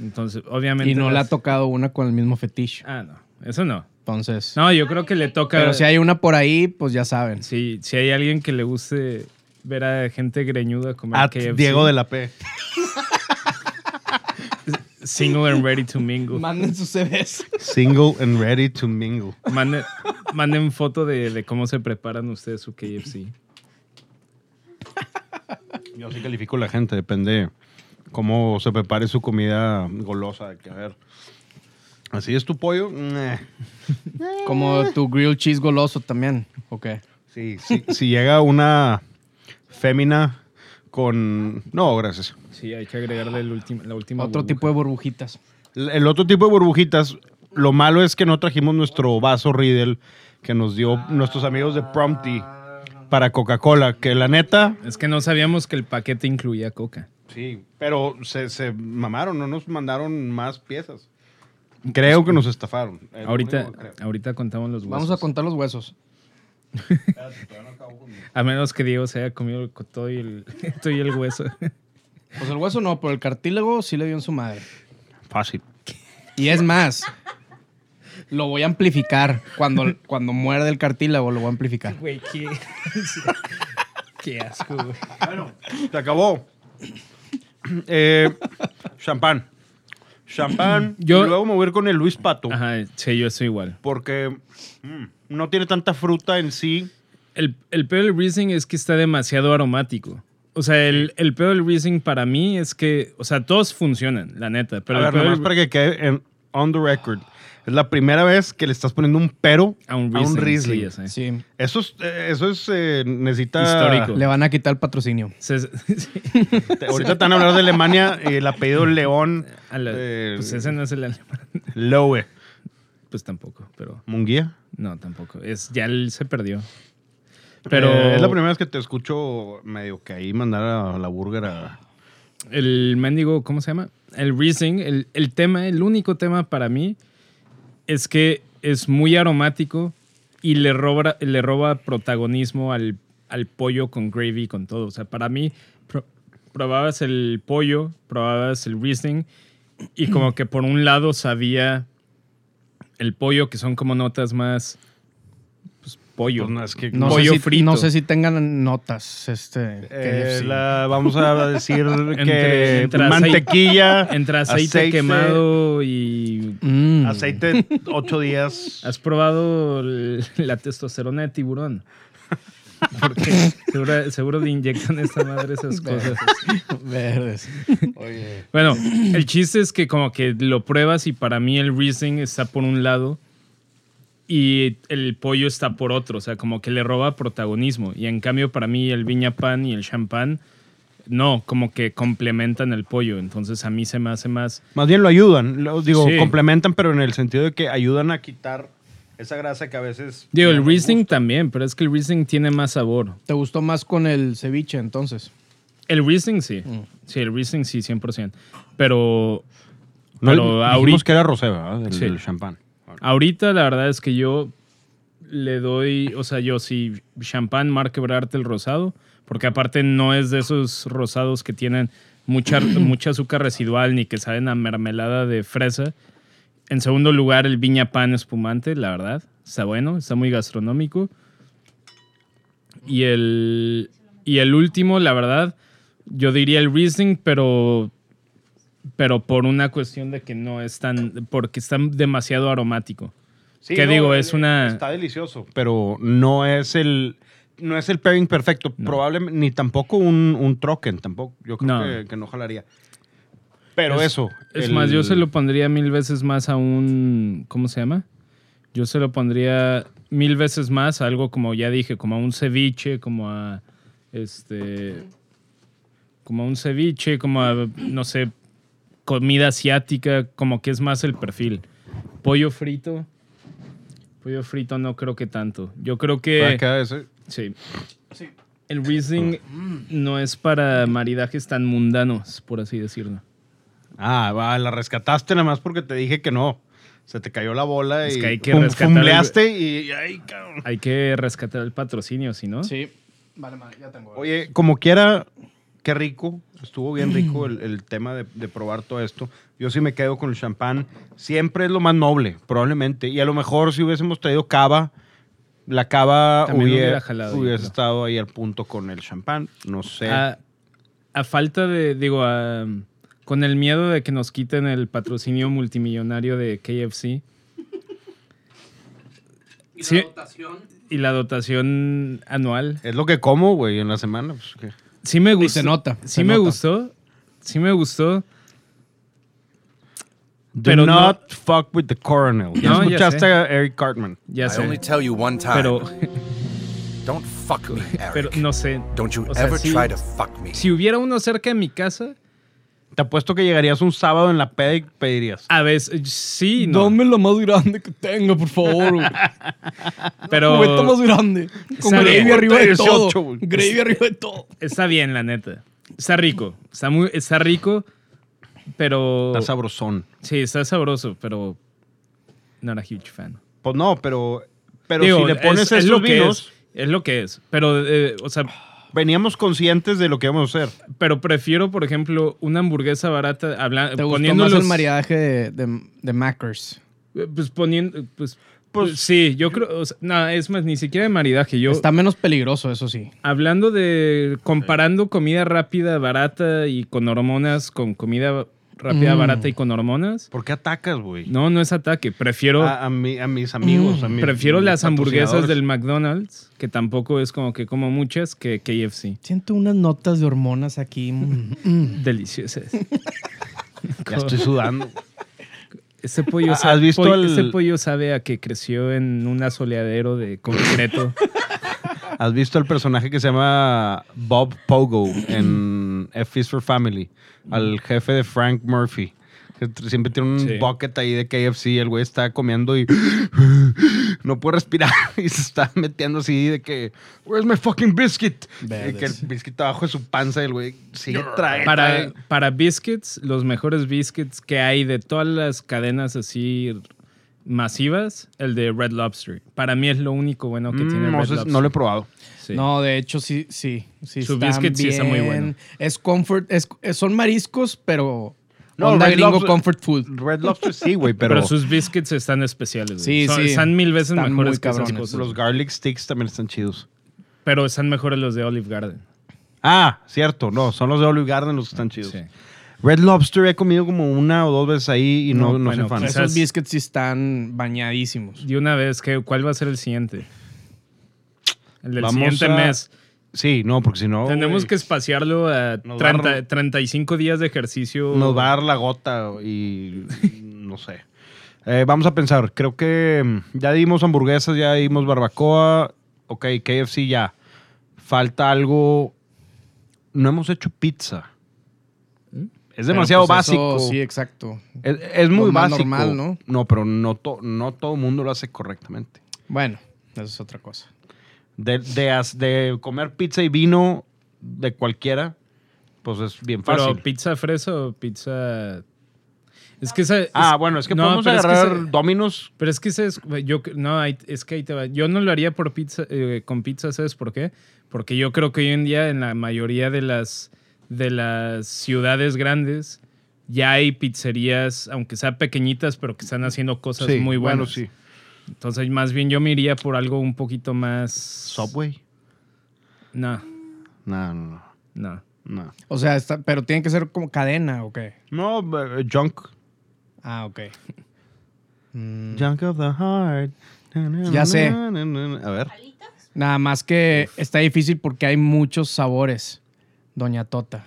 Entonces, obviamente. Y no le ha tocado una con el mismo fetiche. Ah, no. Eso no. Entonces. No, yo creo que le toca. Pero si hay una por ahí, pues ya saben. si, si hay alguien que le guste ver a gente greñuda comer At KFC, Diego de la P. single and ready to mingle. Manden sus CVs. Single and ready to mingle. Manden, manden foto de, de cómo se preparan ustedes su KFC. Yo sí califico a la gente, depende cómo se prepare su comida golosa. Que a ver, ¿así es tu pollo? Nah. Como tu grilled cheese goloso también. Ok. Sí, sí, si llega una fémina con... No, gracias. Sí, hay que agregarle el último, la última. Otro tipo de burbujitas. El el otro tipo de burbujitas, lo malo es que no trajimos nuestro vaso Riddle que nos dio nuestros amigos de Prompty para Coca-Cola, que la neta... Es que no sabíamos que el paquete incluía coca. Sí, pero se, se mamaron, no nos mandaron más piezas. Creo que nos estafaron. Es Ahorita, único ahorita contamos los huesos. Vamos a contar los huesos. A menos que Diego se haya comido el- todo y el, todo y el hueso. Pues el hueso no, pero el cartílago sí le dio en su madre. Fácil. Y es más, lo voy a amplificar. Cuando, cuando muerde el cartílago, lo voy a amplificar. Güey, qué... qué asco, güey. Bueno, se acabó. Eh, champán. Champán. Yo- Y luego me voy a ir con el Luis Pato. Ajá, sí, yo estoy igual. Porque mm, no tiene tanta fruta en sí. El, el peor del Riesling es que está demasiado aromático. O sea, el, el peor del Riesling para mí es que, o sea, todos funcionan, la neta. Pero a ver, nomás para que quede en on the record. Es la primera vez que le estás poniendo un pero a un Riesling. sí, ya sé. Sí. Eso es, eh, eso es eh, necesita... Histórico. Le van a quitar el patrocinio. Se- sí. Te- ahorita a hablar de Alemania y el apellido León. A la- eh, pues ese no es el alemán. Lowe. Pues tampoco, pero ¿Munguía? no, tampoco. Es, ya él se perdió. Pero Eh, es la primera vez que te escucho medio que ahí mandar a la burger a... el mendigo, ¿cómo se llama? El Riesling, el, el tema, el único tema para mí es que es muy aromático y le roba, le roba protagonismo al, al pollo con gravy, con todo. O sea, para mí, pro- probabas el pollo, probabas el Riesling y como que por un lado sabía el pollo, que son como notas más pollo. Pues no, es que No, Pollo sé si, frito. no sé si tengan notas. Este, Eh, la- vamos a decir que entre mantequilla, Entre aceite, quemado y... Mm. aceite ocho días. ¿Has probado el- la testosterona de tiburón? Porque seguro, seguro le inyectan esta madre esas cosas. Verdes. Oye, Bueno, el chiste es que como que lo pruebas y para mí el Riesling está por un lado y el pollo está por otro. O sea, como que le roba protagonismo. Y en cambio para mí el viña pan y el champán, no, como que complementan el pollo. Entonces a mí se me hace más... más bien lo ayudan, lo, digo, Sí. complementan, pero en el sentido de que ayudan a quitar esa grasa que a veces... Digo, el Riesling también, pero es que el Riesling tiene más sabor. ¿Te gustó más con el ceviche entonces? El Riesling sí. Mm. Sí, el Riesling sí, 100%. Pero, No, pero dijimos ahorita, que era rosé, ¿verdad? El, Sí. el champán. Ahorita la verdad es que yo le doy, o sea, yo sí, champán Marque Brarte el rosado, porque aparte no es de esos rosados que tienen mucha, mucha azúcar residual ni que saben a mermelada de fresa. En segundo lugar, el viña pan espumante, la verdad. Está bueno, está muy gastronómico. Y el, y el último, la verdad, yo diría el Riesling, pero, pero por una cuestión de que no es tan, porque está demasiado aromático. Sí, ¿Qué no, digo? eh, Es una... Está delicioso, pero no es el. No es el pairing perfecto. Probablemente, ni tampoco un, un trocken, tampoco. Yo creo No. Que, que no jalaría. Pero Es- eso. Es el- más, yo se lo pondría mil veces más a un. ¿Cómo se llama? Yo se lo pondría mil veces más a algo como ya dije, como a un ceviche, como a. Este. Como a un ceviche, como a, no sé, comida asiática, como que es más el perfil. Pollo frito. Pollo frito no creo que tanto. Yo creo que. Acá ese- Sí. El Riesling no es para maridajes tan mundanos, por así decirlo. Ah, va, la rescataste nada más porque te dije que no. Se te cayó la bola Es y que hay que fum- rescatar el- y, ay, cabrón. Hay que rescatar el patrocinio, si no. Sí. Vale, madre, ya tengo. Oye, como quiera, qué rico. Estuvo bien rico el, el tema de, de probar todo esto. Yo sí me quedo con el champán. Siempre es lo más noble, probablemente. Y a lo mejor si hubiésemos traído cava, la cava También hubiera, hubiera jalado, yo hubiese estado ahí al punto con el champán. No sé. A, a falta de, digo, a- con el miedo de que nos quiten el patrocinio multimillonario de KFC. Sí, y la dotación anual. es lo que como, güey, en la semana. pues, ¿qué? Sí me Y gustó. se nota, Sí se me nota. gustó. Sí me gustó. Do Pero no- not fuck with the coronel. ¿Ya No, ya escuchaste sé. a Eric Cartman? Ya I sé. only tell you one time. Pero, Don't fuck me, Eric. pero no sé. Don't you O sea, ever sí- try to fuck me. Si hubiera uno cerca de mi casa, Te apuesto que llegarías un sábado en la peda y pedirías. a veces sí, no. Dame la más grande que tenga, por favor. güey. pero Cubeta más grande. Con Está gravy bien. arriba de 18, todo. güey. Gravy arriba de todo. está bien, la neta. Está rico. Está muy, está rico, pero Está sabrosón. sí, está sabroso, pero not a huge fan. Pues no, pero, pero Digo, si le pones es, es lo que vinos, es, es lo que es. Pero, eh, o sea, veníamos conscientes de lo que íbamos a hacer. pero prefiero, por ejemplo, una hamburguesa barata, habla, ¿Te gustó poniendo más los, el maridaje de, de, de Mackers? eh, pues poniendo, pues, Pues- pues, sí, yo creo, o sea, no, es más, ni siquiera de maridaje. Yo, Está menos peligroso, eso sí. Hablando de comparando comida rápida, barata y con hormonas, con comida rápida, Mm. barata y con hormonas. ¿Por qué atacas, güey? No, no es ataque. Prefiero, A, a mi- a mis amigos, a mis- prefiero mis las hamburguesas del McDonald's, que tampoco es como que como muchas, que KFC. Siento unas notas de hormonas aquí. mm, mm. Deliciosas. Ya estoy sudando. Ese pollo, ¿Has sabe, visto pollo- el- ese pollo sabe a que creció en un asoleadero de concreto. ¿Has visto el personaje que se llama Bob Pogo en F is for Family? Al jefe de Frank Murphy. Que siempre tiene un Sí. bucket ahí de KFC. El güey está comiendo y no puede respirar. Y se está metiendo así de que, Where's my fucking biscuit? Y que el biscuit abajo de su panza y el güey sigue trae. para, trae. para biscuits, los mejores biscuits que hay de todas las cadenas así masivas, el de Red Lobster. Para mí es lo único bueno que Mm, tiene no, Red sé, Lobster. no lo he probado. Sí. No, de hecho, sí, sí. sí Su biscuit sí está muy bueno. Es comfort, es, son mariscos, pero No, Red gringo Lobster- comfort food. Red Lobster sí, güey, pero, pero, sus biscuits están especiales. güey. Sí, Son- sí. Están mil veces Están mejores que esas cosas. los garlic sticks también están chidos. Pero están mejores los de Olive Garden. Ah, cierto, no, son los de Olive Garden los que están chidos. Sí. Red Lobster he comido como una o dos veces ahí y no, No, no, bueno, soy fan. quizás- Esos biscuits sí están bañadísimos. De una vez, ¿qué, ¿cuál va a ser el siguiente? El del Vamos siguiente a- mes. Sí, no, porque si no. Tenemos que espaciarlo a Nos va a 30 dar- 35 días de ejercicio. Nos va a dar la gota y. no sé. Eh, vamos a pensar. Creo que mm, ya dimos hamburguesas, ya dimos barbacoa. Ok, KFC ya. Falta algo. No hemos hecho pizza. Es demasiado eso- básico. sí, exacto. Es, es muy Lo más básico. normal, ¿no? No, pero no, to- no todo el mundo lo hace correctamente. Bueno, eso es otra cosa. De, de, as- de comer pizza y vino de cualquiera, pues es bien fácil. Pero pizza fresa o pizza. Es que esa. ah, es- bueno, es que no, podemos es que agarrar esa- Domino's. Pero es que ese es, yo no, es que ahí te va. Yo no lo haría por pizza, eh, con pizza, ¿sabes por qué? Porque yo creo que hoy en día en la mayoría de las de las ciudades grandes, ya hay pizzerías, aunque sean pequeñitas, pero que están haciendo cosas Sí, muy bueno, buenas. sí. Entonces, más bien yo me iría por algo un poquito más. Subway. No, No, no, no. no. O sea, está, pero tiene que ser como cadena o qué. No, eh, junk. Ah, ok. Mm, Junk of the heart. Ya sé. A ver. Nada más que está difícil porque hay muchos sabores. Doña Tota.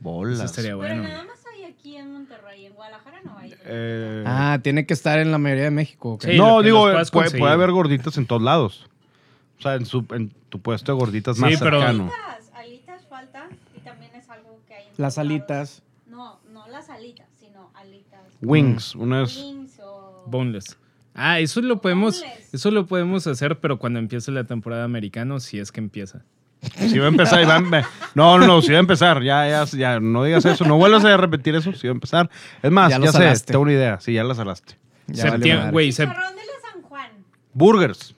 Bolas. Eso estaría Pero bueno. nada más hay aquí en Monterrey, en Guadalajara no hay. Eh, Ah, tiene que estar en la mayoría de México. ¿ok? Sí. no, digo, puede, puede haber gorditas en todos lados. O sea, en, su, en tu puesto de gorditas Sí, más pero- cercano. Alitas, alitas falta y también es algo que hay en Las todos lados. alitas. No, no las alitas, sino alitas. Wings, unas... Wings o... Boneless. Ah, eso lo podemos, Boneless. eso lo podemos hacer, pero cuando empiece la temporada americano, si es que empieza. Si va a empezar, y va a empe- No, no, no, si va a empezar. Ya, ya, ya, no digas eso. No vuelvas a repetir eso. Si va a empezar. Es más, Ya ya, lo sé, salaste. tengo una idea. Sí, ya la salaste. Ya Septiembre- madre. güey, sep- Chicharrón de la San Juan. Burgers.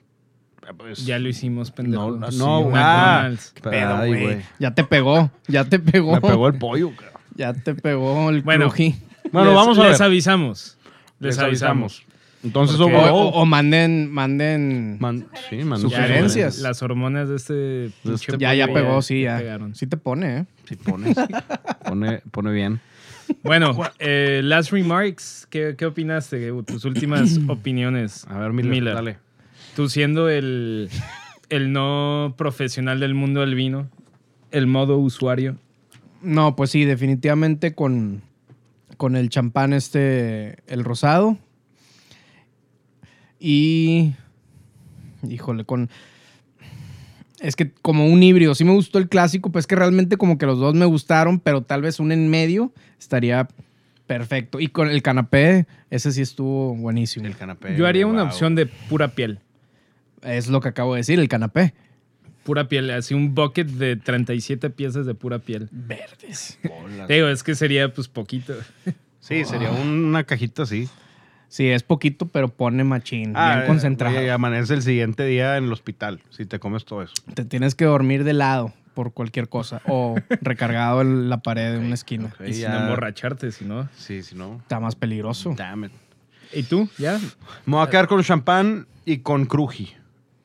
Eh, pues, ya lo hicimos, pendejo. No, no, Sí, no, ah, McDonald's. Qué pedo, Ay, güey. güey. Ya te pegó. Ya te pegó. Me pegó el pollo. cabrón. Ya te pegó el Bueno. cruji. Bueno, Les- vamos a Les ver. avisamos. Les, avisamos. Entonces, Porque- O, o- o manden, manden. man- sí, Sugerencias. Las hormonas de este. este ya, ya pegó, sí, te ya. pegaron. Sí te pone, ¿eh? Sí, pone, pone, pone bien. Bueno, eh, last remarks. ¿Qué, qué opinaste? Tus últimas opiniones. A ver, Miller, Miller. dale. Tú siendo el, el no profesional del mundo del vino, el modo usuario. No, pues sí, definitivamente con, con el champán este, el rosado. Y, híjole, con... Es que como un híbrido, sí me gustó el clásico, pues que realmente como que los dos me gustaron, pero tal vez un en medio estaría perfecto. Y con el canapé, ese sí estuvo buenísimo. El canapé. Yo haría una opción de pura piel. Es lo que acabo de decir, el canapé. Pura piel, así un bucket de 37 piezas de pura piel. Verdes. Digo, es que sería pues poquito. Sí, sería una cajita así. Sí, es poquito, pero pone machín, Ah, bien concentrado. Y amanece el siguiente día en el hospital si te comes todo eso. Te tienes que dormir de lado por cualquier cosa o recargado en la pared de una esquina. Y sin ya- emborracharte, si no. Sí, si no. Está más peligroso. Damn it. ¿Y tú? ¿Ya? Me voy a quedar con champán y con cruji.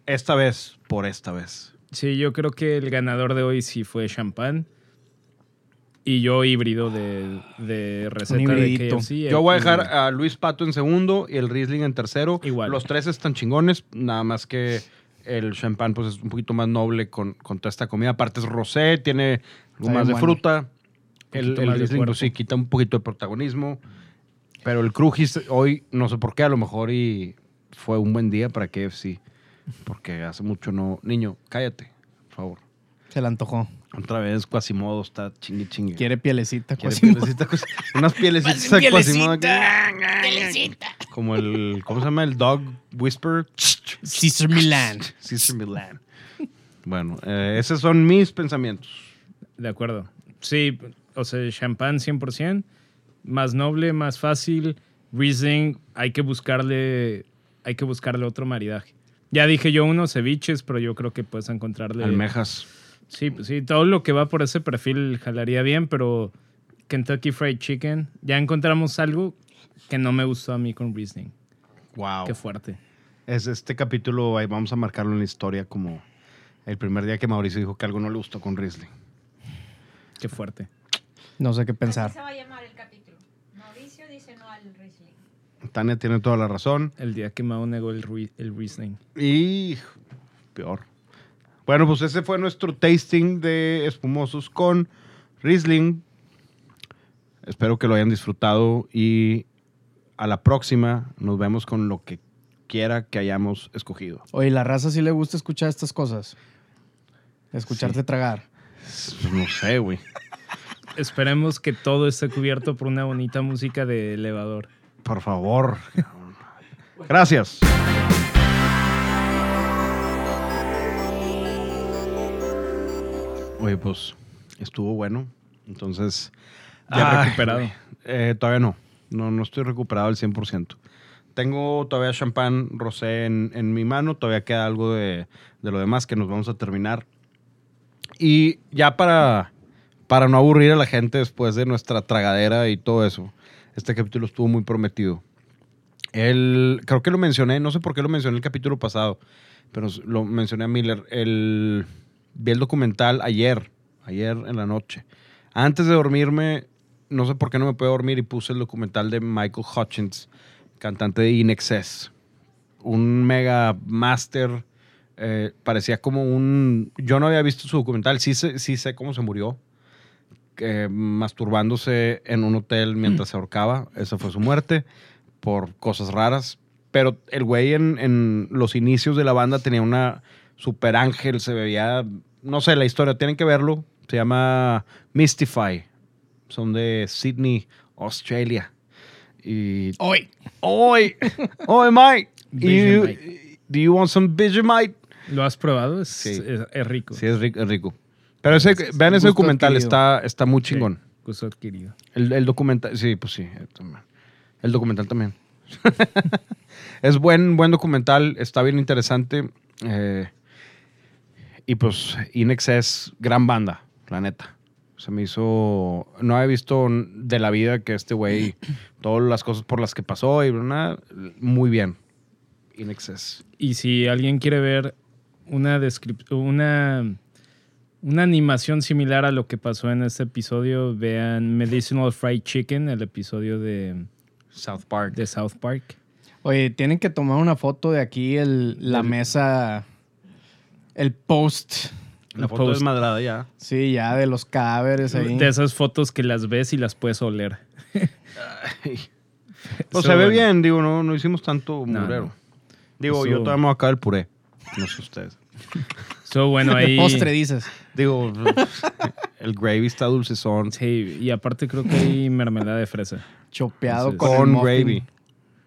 Esta vez, por esta vez. Sí, yo creo que el ganador de hoy sí fue champán. Y yo híbrido de, de receta de. KFC. Yo voy a dejar a Luis Pato en segundo y el Riesling en tercero. Igual. Los tres están chingones, nada más que el champán pues es un poquito más noble con, con toda esta comida. Aparte es rosé, tiene algo más de fruta. El, el Riesling pues, sí quita un poquito de protagonismo. Pero el Crujis hoy, no sé por qué, a lo mejor y fue un buen día para KFC. Porque hace mucho no... Niño, cállate, por favor. Se le antojó. Otra vez Quasimodo está chingue chingue. Quiere pielecita. Quiere Quasimodo. pielecita, unas pielecitas de Quasimodo. Como el, ¿cómo se llama? El dog whisper. Caesar Milan. Caesar Milan. Bueno, eh, esos son mis pensamientos. De acuerdo. Sí, o sea, champán 100%. Más noble, más fácil. Riesling, hay que buscarle, hay que buscarle otro maridaje. Ya dije yo unos ceviches, pero yo creo que puedes encontrarle... Almejas. Sí, pues sí, todo lo que va por ese perfil jalaría bien, pero Kentucky Fried Chicken, ya encontramos algo que no me gustó a mí con Riesling. Wow. Qué fuerte. Es este capítulo, ahí vamos a marcarlo en la historia como el primer día que Mauricio dijo que algo no le gustó con Riesling. Qué fuerte. No sé qué Así pensar. se va a llamar el capítulo. Mauricio dice no al Riesling. Tania tiene toda la razón. El día que Mao negó el, el Riesling. Y peor. Bueno, pues ese fue nuestro tasting de espumosos con Riesling. Espero que lo hayan disfrutado y a la próxima nos vemos con lo que quiera que hayamos escogido. Oye, ¿la raza sí le gusta escuchar estas cosas? Escucharte Sí. tragar. Pues no sé, güey. Esperemos que todo esté cubierto por una bonita música de elevador. Por favor. Gracias. Oye, pues estuvo bueno. Entonces. Ya Ay, recuperado. Eh, todavía no. no. No estoy recuperado al 100%. Tengo todavía champán rosé en, en mi mano. Todavía queda algo de, de lo demás que nos vamos a terminar. Y ya para, para no aburrir a la gente después de nuestra tragadera y todo eso. Este capítulo estuvo muy prometido. El, creo que lo mencioné, no sé por qué lo mencioné el capítulo pasado, pero lo mencioné a Miller. El, vi el documental ayer, ayer en la noche. Antes de dormirme, no sé por qué no me puedo dormir y puse el documental de Michael Hutchins, cantante de In Excess. Un mega master. eh, parecía como un. Yo no había visto su documental, sí sé, sí sé cómo se murió. que masturbándose en un hotel mientras se ahorcaba. Esa fue su muerte por cosas raras. Pero el güey en, en los inicios de la banda tenía una super ángel, se veía. No sé la historia, tienen que verlo. Se llama Mystify. Son de Sydney, Australia. Y Hoy. Mate. You- Vegemite. do you want some Vegemite? ¿Lo has probado? Es, Sí. es, es rico. Sí, es rico. Es rico. Pero ese, vean ese documental, adquirido. está, está muy Sí, chingón. gusto adquirido. El, el documental, sí, pues sí. eh. El documental también. es buen, buen documental, está bien interesante. eh, y pues Inex es gran banda, la neta. Se me hizo. No había visto de la vida que este güey, todas las cosas por las que pasó y nada, muy bien. Inex es. Y si alguien quiere ver una descrip- una una animación similar a lo que pasó en este episodio, vean Medicinal Fried Chicken, el episodio de, South Park. de South Park. Oye, tienen que tomar una foto de aquí, el, la mesa, el post. la el foto post. es madrada ya. Sí, ya de los cadáveres ahí. De esas fotos que las ves y las puedes oler. Pues se ve bien, digo, no, no hicimos tanto murero. no. Digo, yo todavía me voy a acabar el puré. No sé ustedes. So, bueno, ahí... Postre, dices. Digo, el gravy está dulcezón. Sí, y aparte creo que hay mermelada de fresa. Chopeado Entonces- con, Con gravy.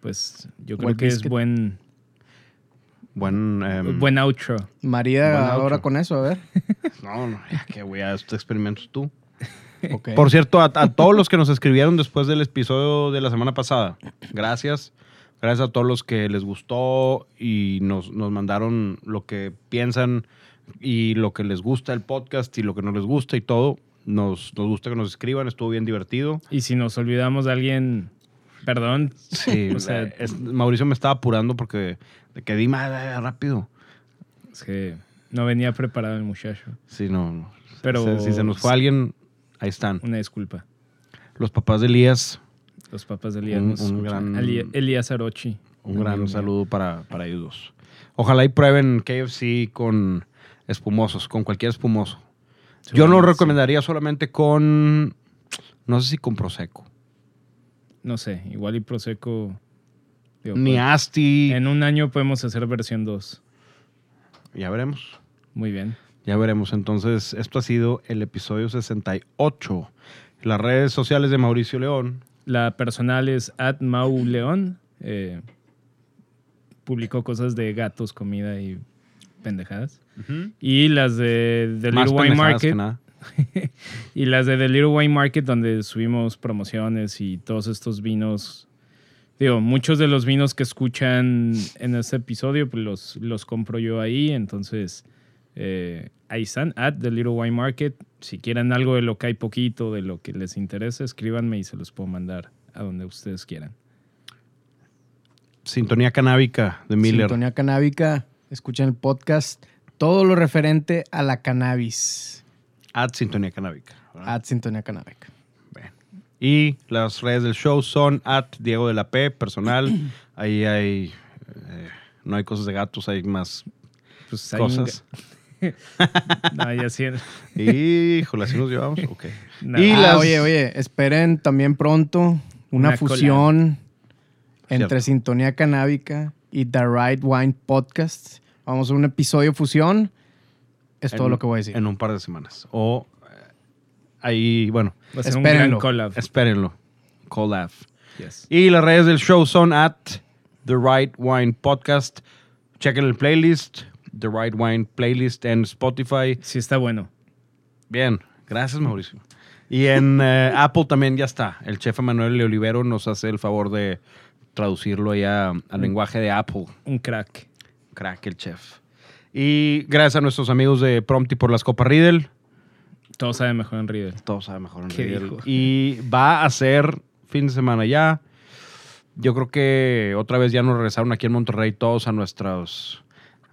Pues yo creo que es buen, Buen. em, buen outro. María, Buen ahora outro. con eso, a ver. No, no, ya que güey, haz tus experimentos tú. Ok. Por cierto, a, a todos los que nos escribieron después del episodio de la semana pasada, gracias. Gracias a todos los que les gustó y nos, nos mandaron lo que piensan y lo que les gusta el podcast y lo que no les gusta y todo. Nos, nos gusta que nos escriban, estuvo bien divertido. Y si nos olvidamos de alguien, perdón. Sí, O sea, es- Mauricio me estaba apurando porque de que di más eh, rápido. Es que no venía preparado el muchacho. Sí, no, no. Pero- Si, si se nos fue alguien, ahí están. Una disculpa. Los papás de Elías, Los papás de Elías Un- gran- Elías Arochi. un gran mío. saludo para, para ellos dos. Ojalá y prueben KFC con espumosos, con cualquier espumoso. Yo no recomendaría solamente con, no sé si con Prosecco, No sé, igual y Prosecco. digo, ni pues, Asti. En un año podemos hacer versión 2. Ya veremos. Muy bien. Ya veremos. Entonces, esto ha sido el episodio 68. Las redes sociales de Mauricio León. La personal es at Mau León. Eh, publicó cosas de gatos, comida y pendejadas. Y las de Más Little Wine Market. Y las de The Little Wine Market, donde subimos promociones y todos estos vinos. Digo, muchos de los vinos que escuchan en este episodio, pues los, los compro yo ahí. Entonces, eh, ahí están, at The Little Wine Market. Si quieren algo de lo que hay poquito, de lo que les interese, escríbanme y se los puedo mandar a donde ustedes quieran. Sintonía canábica de Miller. Sintonía canábica. Escuchen el podcast. Todo lo referente a la cannabis. At Sintonía canábica. ¿verdad? At Sintonía canábica. Bien. Y las redes del show son at Diego de la P, personal. Ahí hay. eh, no hay cosas de gatos, hay más Pues cosas. No, ya sí. Híjole, así nos llevamos. Ok. No. Y Ah, las- Oye, oye, esperen también pronto una, Una fusión entre Cierto. Sintonía Canábica y The Right Wine Podcast. Vamos a un episodio fusión. Es todo en- lo que voy a decir. En un par de semanas. O eh, ahí, bueno, Va a ser un Espérenlo. gran collab. espérenlo. Collab. Yes. Y las redes del show son at The Right Wine Podcast. Chequen el playlist. The Right Wine Playlist en Spotify. Sí está bueno. Bien, gracias Mauricio. Y en eh, Apple también ya está. El chef Emanuel Olivero nos hace el favor de traducirlo allá al lenguaje de Apple. Un crack. Crack el chef. Y gracias a nuestros amigos de Prompti por las copas Riddle. Todo sabe mejor en Riddle. Todo sabe mejor en ¿Qué Riddle. dijo? Y va a ser fin de semana ya. Yo creo que otra vez ya nos regresaron aquí en Monterrey todos a, nuestros,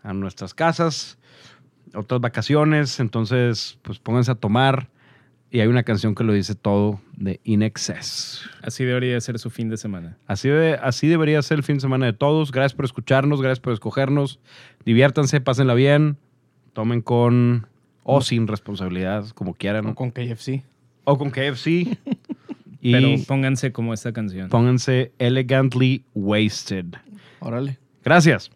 a nuestras casas. Otras vacaciones. Entonces, pues pónganse a tomar. Y hay una canción que lo dice todo de In Excess. Así debería ser su fin de semana. Así, de- así debería ser el fin de semana de todos. Gracias por escucharnos, gracias por escogernos. Diviértanse, pásenla bien. Tomen con o sin responsabilidad, como quieran. O con KFC. O con KFC. y Pero pónganse como esta canción. pónganse elegantly wasted. Órale. Gracias.